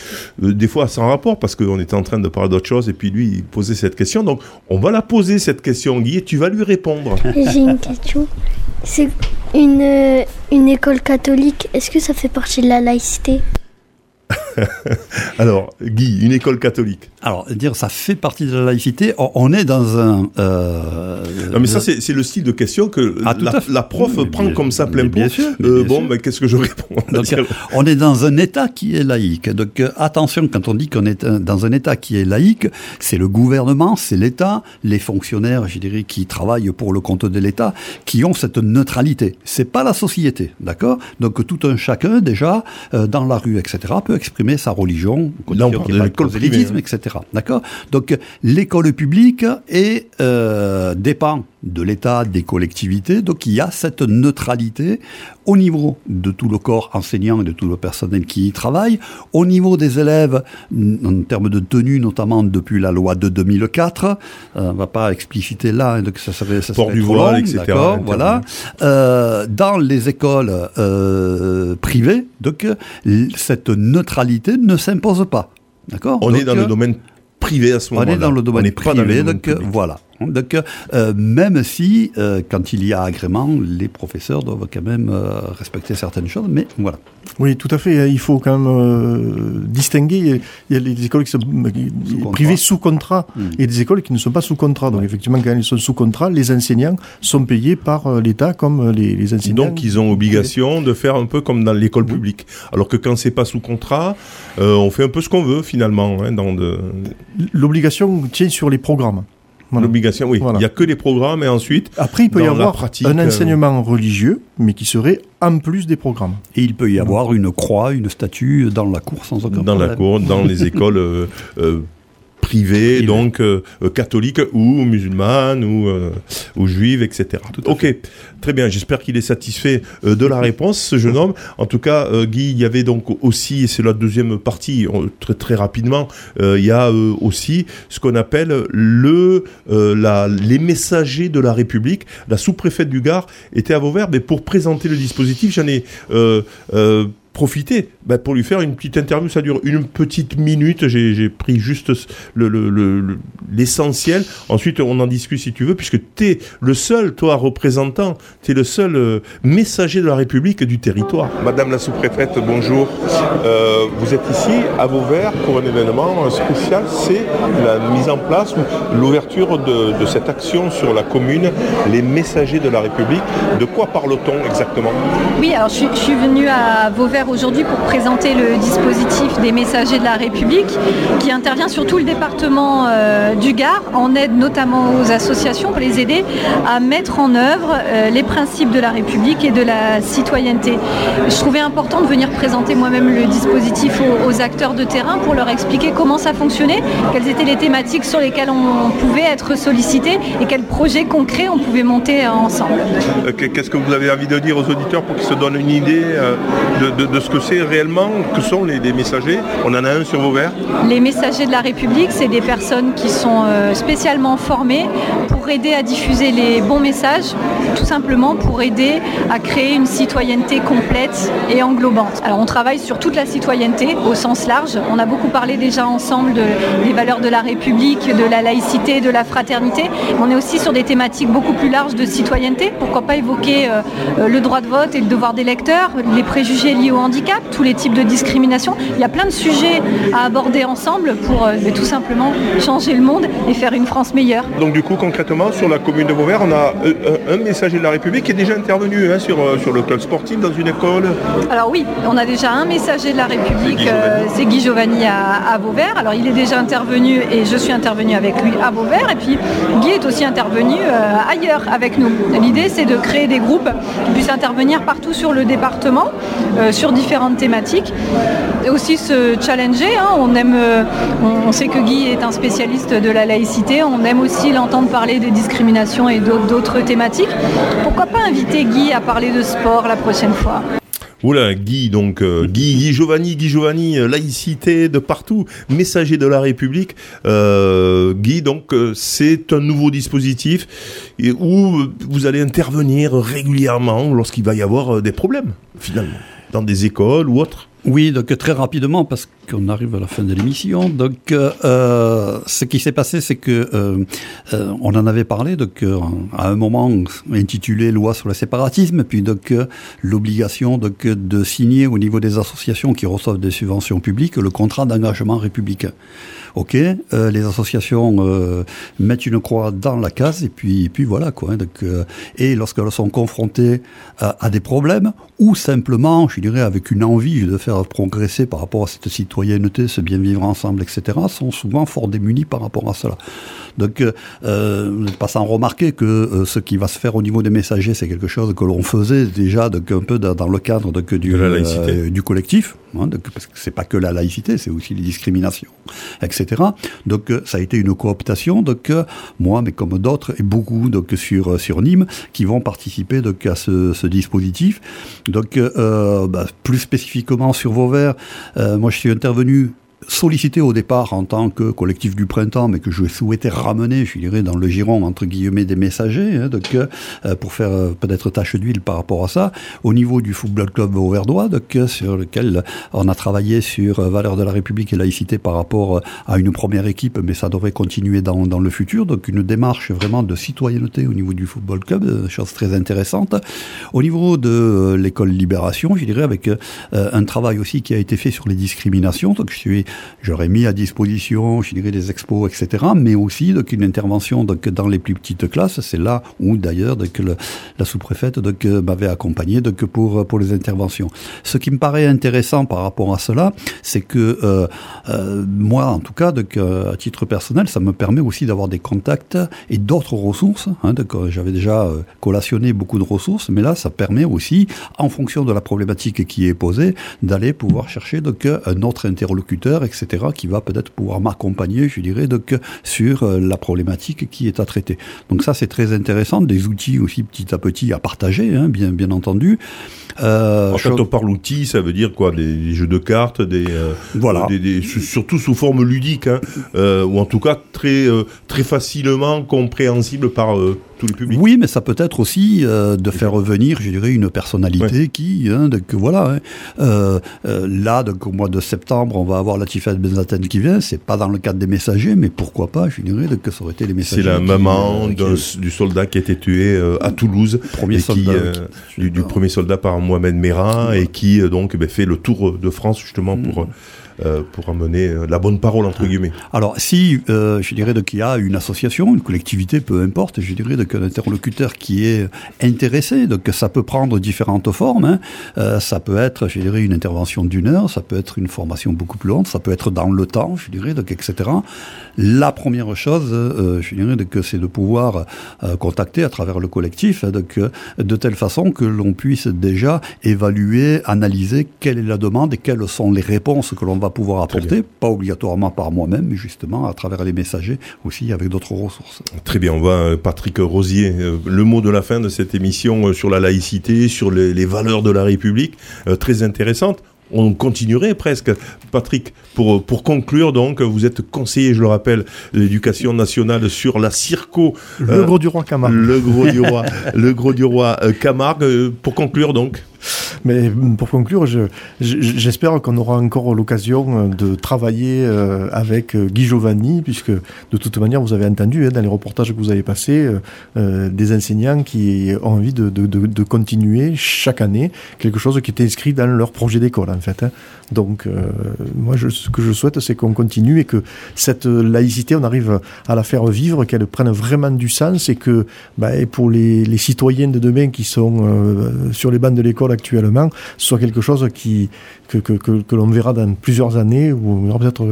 des fois sans rapport parce qu'on était en train de parler d'autre chose, et puis lui il posait cette question. Donc on va la poser cette question, Guy, et tu vas lui répondre. J'ai une question. C'est une, euh, une école catholique. Est-ce que ça fait partie de la laïcité? [laughs] Alors, Guy, une école catholique. Alors, dire ça fait partie de la laïcité, on- on est dans un... euh, Non, mais ça, c'est le style de question que Ah, la, prof Mais prend bien- comme ça plein mais bien pot. sûr, mais Euh, bien bon, sûr. ben, qu'est-ce que je réponds Donc, on est dans un État qui est laïque. Donc euh, attention, quand on dit qu'on est dans un État qui est laïque, c'est le gouvernement, c'est l'État, les fonctionnaires, je dirais, qui travaillent pour le compte de l'État, qui ont cette neutralité. C'est pas la société, d'accord? Donc tout un chacun, déjà, dans la rue, etc., peut exprimer sa religion, Là, on parle de l'école privée, hein. etc. D'accord Donc l'école publique est, euh, dépend de l'État, des collectivités, donc il y a cette neutralité au niveau de tout le corps enseignant et de tout le personnel qui y travaille, au niveau des élèves, en termes de tenue, notamment depuis la loi de 2004, euh, on ne va pas expliciter là, hein, donc ça serait, ça Port serait du trop voile, long, etc., voilà. Euh, dans les écoles euh, privées, donc cette neutralité ne s'impose pas. D'accord On est dans le domaine privé à ce on moment-là. est dans le domaine dans le privé, donc public. voilà. Donc, euh, même si, euh, quand il y a agrément, les professeurs doivent quand même euh, respecter certaines choses, mais voilà. Oui, tout à fait. Il faut quand même euh, distinguer. Il y a les écoles qui sont privées sous contrat Hmm. et des écoles qui ne sont pas sous contrat. Donc effectivement, quand elles sont sous contrat, les enseignants sont payés par l'État comme les, les enseignants. Donc ils ont obligation de faire un peu comme dans l'école publique. Alors que quand c'est pas sous contrat, euh, on fait un peu ce qu'on veut finalement. hein, dans de... L'obligation tient sur les programmes. Voilà. L'obligation, oui. Voilà. Il y a que les programmes et ensuite. Après, il peut y dans avoir pratique, un euh, enseignement religieux, mais qui serait en plus des programmes. Et il peut y avoir une croix, une statue dans la cour sans aucun dans problème. la cour, dans les [laughs] écoles euh, privées, donc euh, euh, catholiques ou musulmanes ou, euh, ou juives, etc. Ok, très bien. J'espère qu'il est satisfait euh, de la réponse, ce jeune homme. En tout cas, Guy, il y avait donc aussi, et c'est la deuxième partie, très très rapidement, il y a aussi ce qu'on appelle le la, les messagers de la République. La sous-préfète du Gard était à Vauvert, mais pour présenter le dispositif, j'en ai profité bah, pour lui faire une petite interview. Ça dure une petite minute. J'ai pris juste le- le- le- le- l'essentiel. Ensuite, on en discute si tu veux, puisque tu es le seul, toi, représentant, tu es le seul euh, messager de la République et du territoire. Madame la sous-préfète, bonjour. Euh, vous êtes ici à Vauvert pour un événement spécial. C'est la mise en place ou l'ouverture de, de cette action sur la commune, les messagers de la République. De quoi parle-t-on exactement? Oui, alors je suis, je suis venue à Vauvert aujourd'hui pour présenter le dispositif des messagers de la République qui intervient sur tout le département euh, du Gard en aide notamment aux associations pour les aider à mettre en œuvre euh, les principes de la République et de la citoyenneté. Je trouvais important de venir présenter moi-même le dispositif aux, acteurs de terrain pour leur expliquer comment ça fonctionnait, quelles étaient les thématiques sur lesquelles on pouvait être sollicité et quels projets concrets on pouvait monter ensemble. Euh, que- Qu'est-ce que vous avez envie de dire aux auditeurs pour qu'ils se donnent une idée de, de- de ce que c'est réellement, que sont les, messagers On en a un sur Vauvert. Les messagers de la République, c'est des personnes qui sont euh, spécialement formées pour aider à diffuser les bons messages, tout simplement pour aider à créer une citoyenneté complète et englobante. Alors on travaille sur toute la citoyenneté au sens large. On a beaucoup parlé déjà ensemble de- des valeurs de la République, de la laïcité, de la fraternité. On est aussi sur des thématiques beaucoup plus larges de citoyenneté. Pourquoi pas évoquer euh, euh, le droit de vote et le devoir des lecteurs, les préjugés liés au handicap, tous les types de discrimination. Il y a plein de sujets à aborder ensemble pour euh, mais tout simplement changer le monde et faire une France meilleure. Donc du coup, concrètement, sur la commune de Vauvert, on a euh, un, messager de la République qui est déjà intervenu hein, sur, euh, sur le club sportif dans une école. Alors oui, on a déjà un messager de la République, euh, c'est Guy Giovanni à, à Vauvert. Alors il est déjà intervenu et je suis intervenue avec lui à Vauvert. Et puis Guy est aussi intervenu euh, ailleurs avec nous. L'idée c'est de créer des groupes qui puissent intervenir partout sur le département, euh, différentes thématiques. Aussi se challenger. hein. On, aime, euh, on, sait que Guy est un spécialiste de la laïcité. On aime aussi l'entendre parler des discriminations et d'autres thématiques. Pourquoi pas inviter Guy à parler de sport la prochaine fois? Oula, Guy, donc, euh, Guy, Guy Giovanni, Guy Giovanni, euh, laïcité de partout, messager de la République. Guy, donc, c'est un nouveau dispositif où vous allez intervenir régulièrement lorsqu'il va y avoir des problèmes, finalement, dans des écoles ou autres. Oui, donc très rapidement, parce qu'on arrive à la fin de l'émission. Donc, euh, euh, ce qui s'est passé, c'est que euh, on en avait parlé, donc à un moment intitulé "Loi sur le séparatisme", puis donc l'obligation de signer au niveau des associations qui reçoivent des subventions publiques le contrat d'engagement républicain. Ok, euh, les associations euh, mettent une croix dans la case et puis, et puis voilà quoi. hein. donc, euh, et lorsqu'elles sont confrontées à, à des problèmes ou simplement, je dirais, avec une envie de faire progresser par rapport à cette citoyenneté, ce bien vivre ensemble, etc., sont souvent fort démunis par rapport à cela. Donc, euh, pas sans remarquer que ce qui va se faire au niveau des messagers, c'est quelque chose que l'on faisait déjà donc, un peu dans, le cadre donc, du, collectif, hein, donc, parce que c'est pas que la laïcité, c'est aussi les discriminations, etc. Donc euh, ça a été une cooptation, donc euh, moi, mais comme d'autres et beaucoup donc sur euh, sur Nîmes, qui vont participer donc à ce, dispositif. Donc bah, plus spécifiquement sur Vauvert, moi je suis intervenu sollicité au départ en tant que collectif du printemps, mais que je souhaitais ramener, je dirais, dans le giron, entre guillemets, des messagers, hein, donc, euh, pour faire euh, peut-être tâche d'huile par rapport à ça, au niveau du Football Club auverdois, donc, euh, sur lequel on a travaillé sur euh, valeurs de la République et laïcité par rapport euh, à une première équipe, mais ça devrait continuer dans, dans le futur, donc une démarche vraiment de citoyenneté au niveau du Football Club, chose très intéressante. Au niveau de l'école Libération, je dirais, avec un travail aussi qui a été fait sur les discriminations, donc je suis J'aurais mis à disposition, je dirais, des expos, etc., mais aussi une intervention dans les plus petites classes. C'est là où, d'ailleurs, la sous-préfète euh, m'avait accompagné pour, les interventions. Ce qui me paraît intéressant par rapport à cela, c'est que euh, euh, moi, en tout cas, à titre personnel, ça me permet aussi d'avoir des contacts et d'autres ressources. Hein, J'avais déjà collationné beaucoup de ressources, mais là, ça permet aussi, en fonction de la problématique qui est posée, d'aller pouvoir chercher un autre interlocuteur, etc., qui va peut-être pouvoir m'accompagner, je dirais, donc, sur euh, la problématique qui est à traiter. Donc ça, c'est très intéressant, des outils aussi petit à petit à partager, hein, bien, bien entendu. Euh, quand chose- on parle outils, ça veut dire quoi? Des, des jeux de cartes, des, euh, Voilà. des- des- su- surtout sous forme ludique, hein, euh, ou en tout cas très, très facilement compréhensible par tous les publics. Oui, mais ça peut être aussi de faire revenir, je dirais, une personnalité qui, hein, donc, voilà, là, donc, au mois de septembre, on va avoir la Tiffaine Benzaten qui vient. C'est pas dans le cadre des messagers, mais pourquoi pas Je dirais que ça aurait été les messagers. C'est la qui, maman euh, qui- du soldat qui a été tué euh, à Toulouse, Premier et soldat, euh, du, du premier soldat par Mohamed Merah, et qui donc ben, fait le tour de France justement Mm. pour euh, pour amener euh, la bonne parole entre guillemets. Alors, si euh, je dirais qu'il y a une association, une collectivité, peu importe, je dirais donc, un interlocuteur qui est intéressé, donc ça peut prendre différentes formes. hein. Ça peut être, je dirais, une intervention d'une heure, ça peut être une formation beaucoup plus longue, ça peut être dans le temps, je dirais, donc, etc. La première chose, je dirais, c'est de pouvoir contacter à travers le collectif, hein, de telle façon que l'on puisse déjà évaluer, analyser quelle est la demande et quelles sont les réponses que l'on va pouvoir apporter, pas obligatoirement par moi-même, mais justement à travers les messagers aussi avec d'autres ressources. Très bien, on va euh, Patrick Rosier, euh, le mot de la fin de cette émission euh, sur la laïcité, sur les, les valeurs de la République, très intéressante. On continuerait presque. Patrick, pour, pour conclure, donc, vous êtes conseiller, je le rappelle, de l'éducation nationale sur la circo. Le gros du roi Camargue. Le gros du roi, [laughs] le gros du roi euh, Camargue. Pour conclure, donc. Mais mm, pour conclure, je- je- j'espère qu'on aura encore l'occasion euh, de travailler euh, avec euh, Guy Giovanni, puisque de toute manière, vous avez entendu hein, dans les reportages que vous avez passés, euh, euh, des enseignants qui ont envie de, de- de- de continuer chaque année quelque chose qui est inscrit dans leur projet d'école, en fait. hein. Donc, euh, moi, je- ce que je souhaite, c'est qu'on continue et que cette laïcité, on arrive à la faire vivre, qu'elle prenne vraiment du sens et que, bah, pour les, les citoyens de demain qui sont euh, sur les bancs de l'école actuellement, soit quelque chose qui, que, que, que, que l'on verra dans plusieurs années, où on verra peut-être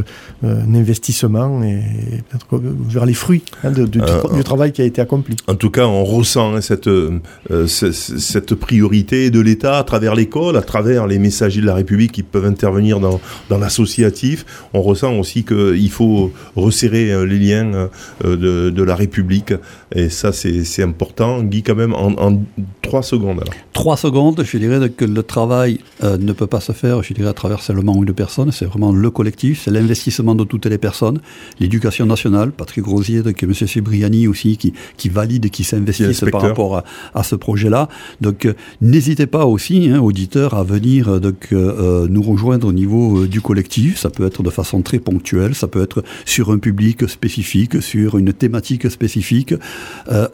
euh, un investissement et peut-être verra les fruits hein, de- de- du, Euh, du travail qui a été accompli. En tout cas, on ressent hein, cette, euh, ce- ce- cette priorité de l'État à travers l'école, à travers les messagers de la République qui peuvent intervenir dans, dans l'associatif. On ressent aussi qu'il faut resserrer les liens de, de la République. Et ça, c'est c'est important. Guy, quand même, en, en Trois secondes alors. Trois secondes, je dirais que le travail euh, ne peut pas se faire, je dirais, à travers seulement une personne. C'est vraiment le collectif, c'est l'investissement de toutes les personnes. L'éducation nationale, Patrick Rosier, donc, M. Cibriani aussi, qui, qui valide et qui s'investissent par rapport à, à ce projet-là. Donc, euh, n'hésitez pas aussi, hein, auditeurs, à venir euh, donc, nous rejoindre au niveau du collectif. Ça peut être de façon très ponctuelle, ça peut être sur un public spécifique, sur une thématique spécifique.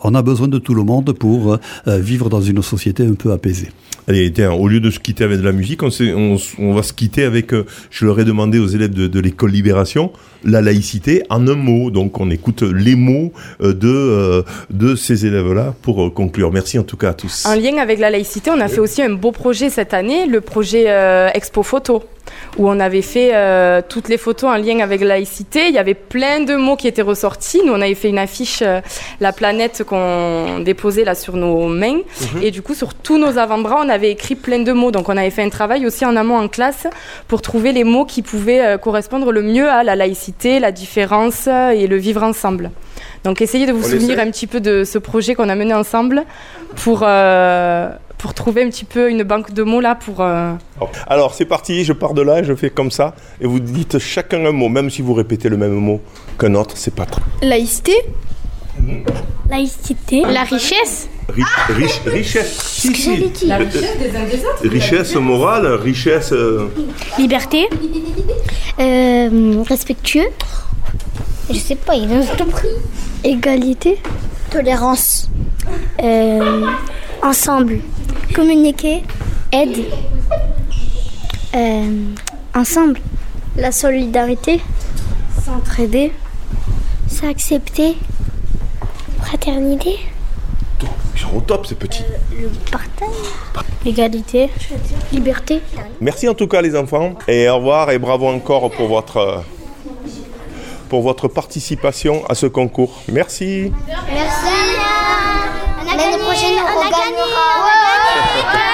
On a besoin de tout le monde pour vivre dans une société un peu apaisée. Allez, tiens, au lieu de se quitter avec de la musique, on, on on va se quitter avec, euh, je leur ai demandé aux élèves de, de l'école Libération, la laïcité en un mot. Donc on écoute les mots euh, de, euh, de ces élèves-là pour conclure. Merci en tout cas à tous. En lien avec la laïcité, on a fait aussi un beau projet cette année, le projet euh, Expo Photo, où on avait fait euh, toutes les photos en lien avec la laïcité. Il y avait plein de mots qui étaient ressortis. Nous, on avait fait une affiche, euh, la planète qu'on déposait là sur nos mains. Mhm. Et du coup, sur tous nos avant-bras, on avait écrit plein de mots. Donc, on avait fait un travail aussi en amont en classe pour trouver les mots qui pouvaient euh, correspondre le mieux à la laïcité, la différence euh, et le vivre ensemble. Donc, essayez de vous On souvenir essaie. un petit peu de ce projet qu'on a mené ensemble pour, euh, pour trouver un petit peu une banque de mots là pour. euh, Alors c'est parti, je pars de là, je fais comme ça, et vous dites chacun un mot, même si vous répétez le même mot qu'un autre, c'est pas trop. Laïcité. Laïcité. La richesse. Ri- riche- richesse. Si, si. La richesse des uns des autres. Richesse morale, richesse. euh, Liberté. Euh, respectueux. Je sais pas, il a compris. Égalité. Tolérance. Euh, ensemble. Communiquer. Aide. Euh, ensemble. La solidarité. S'entraider. S'accepter. Fraternité. Ils sont au top ces petits. Le partage. Égalité. Liberté. Merci en tout cas les enfants, et au revoir et bravo encore pour votre, euh, pour votre participation à ce concours. Merci. Merci. L'année prochaine, on gagnera.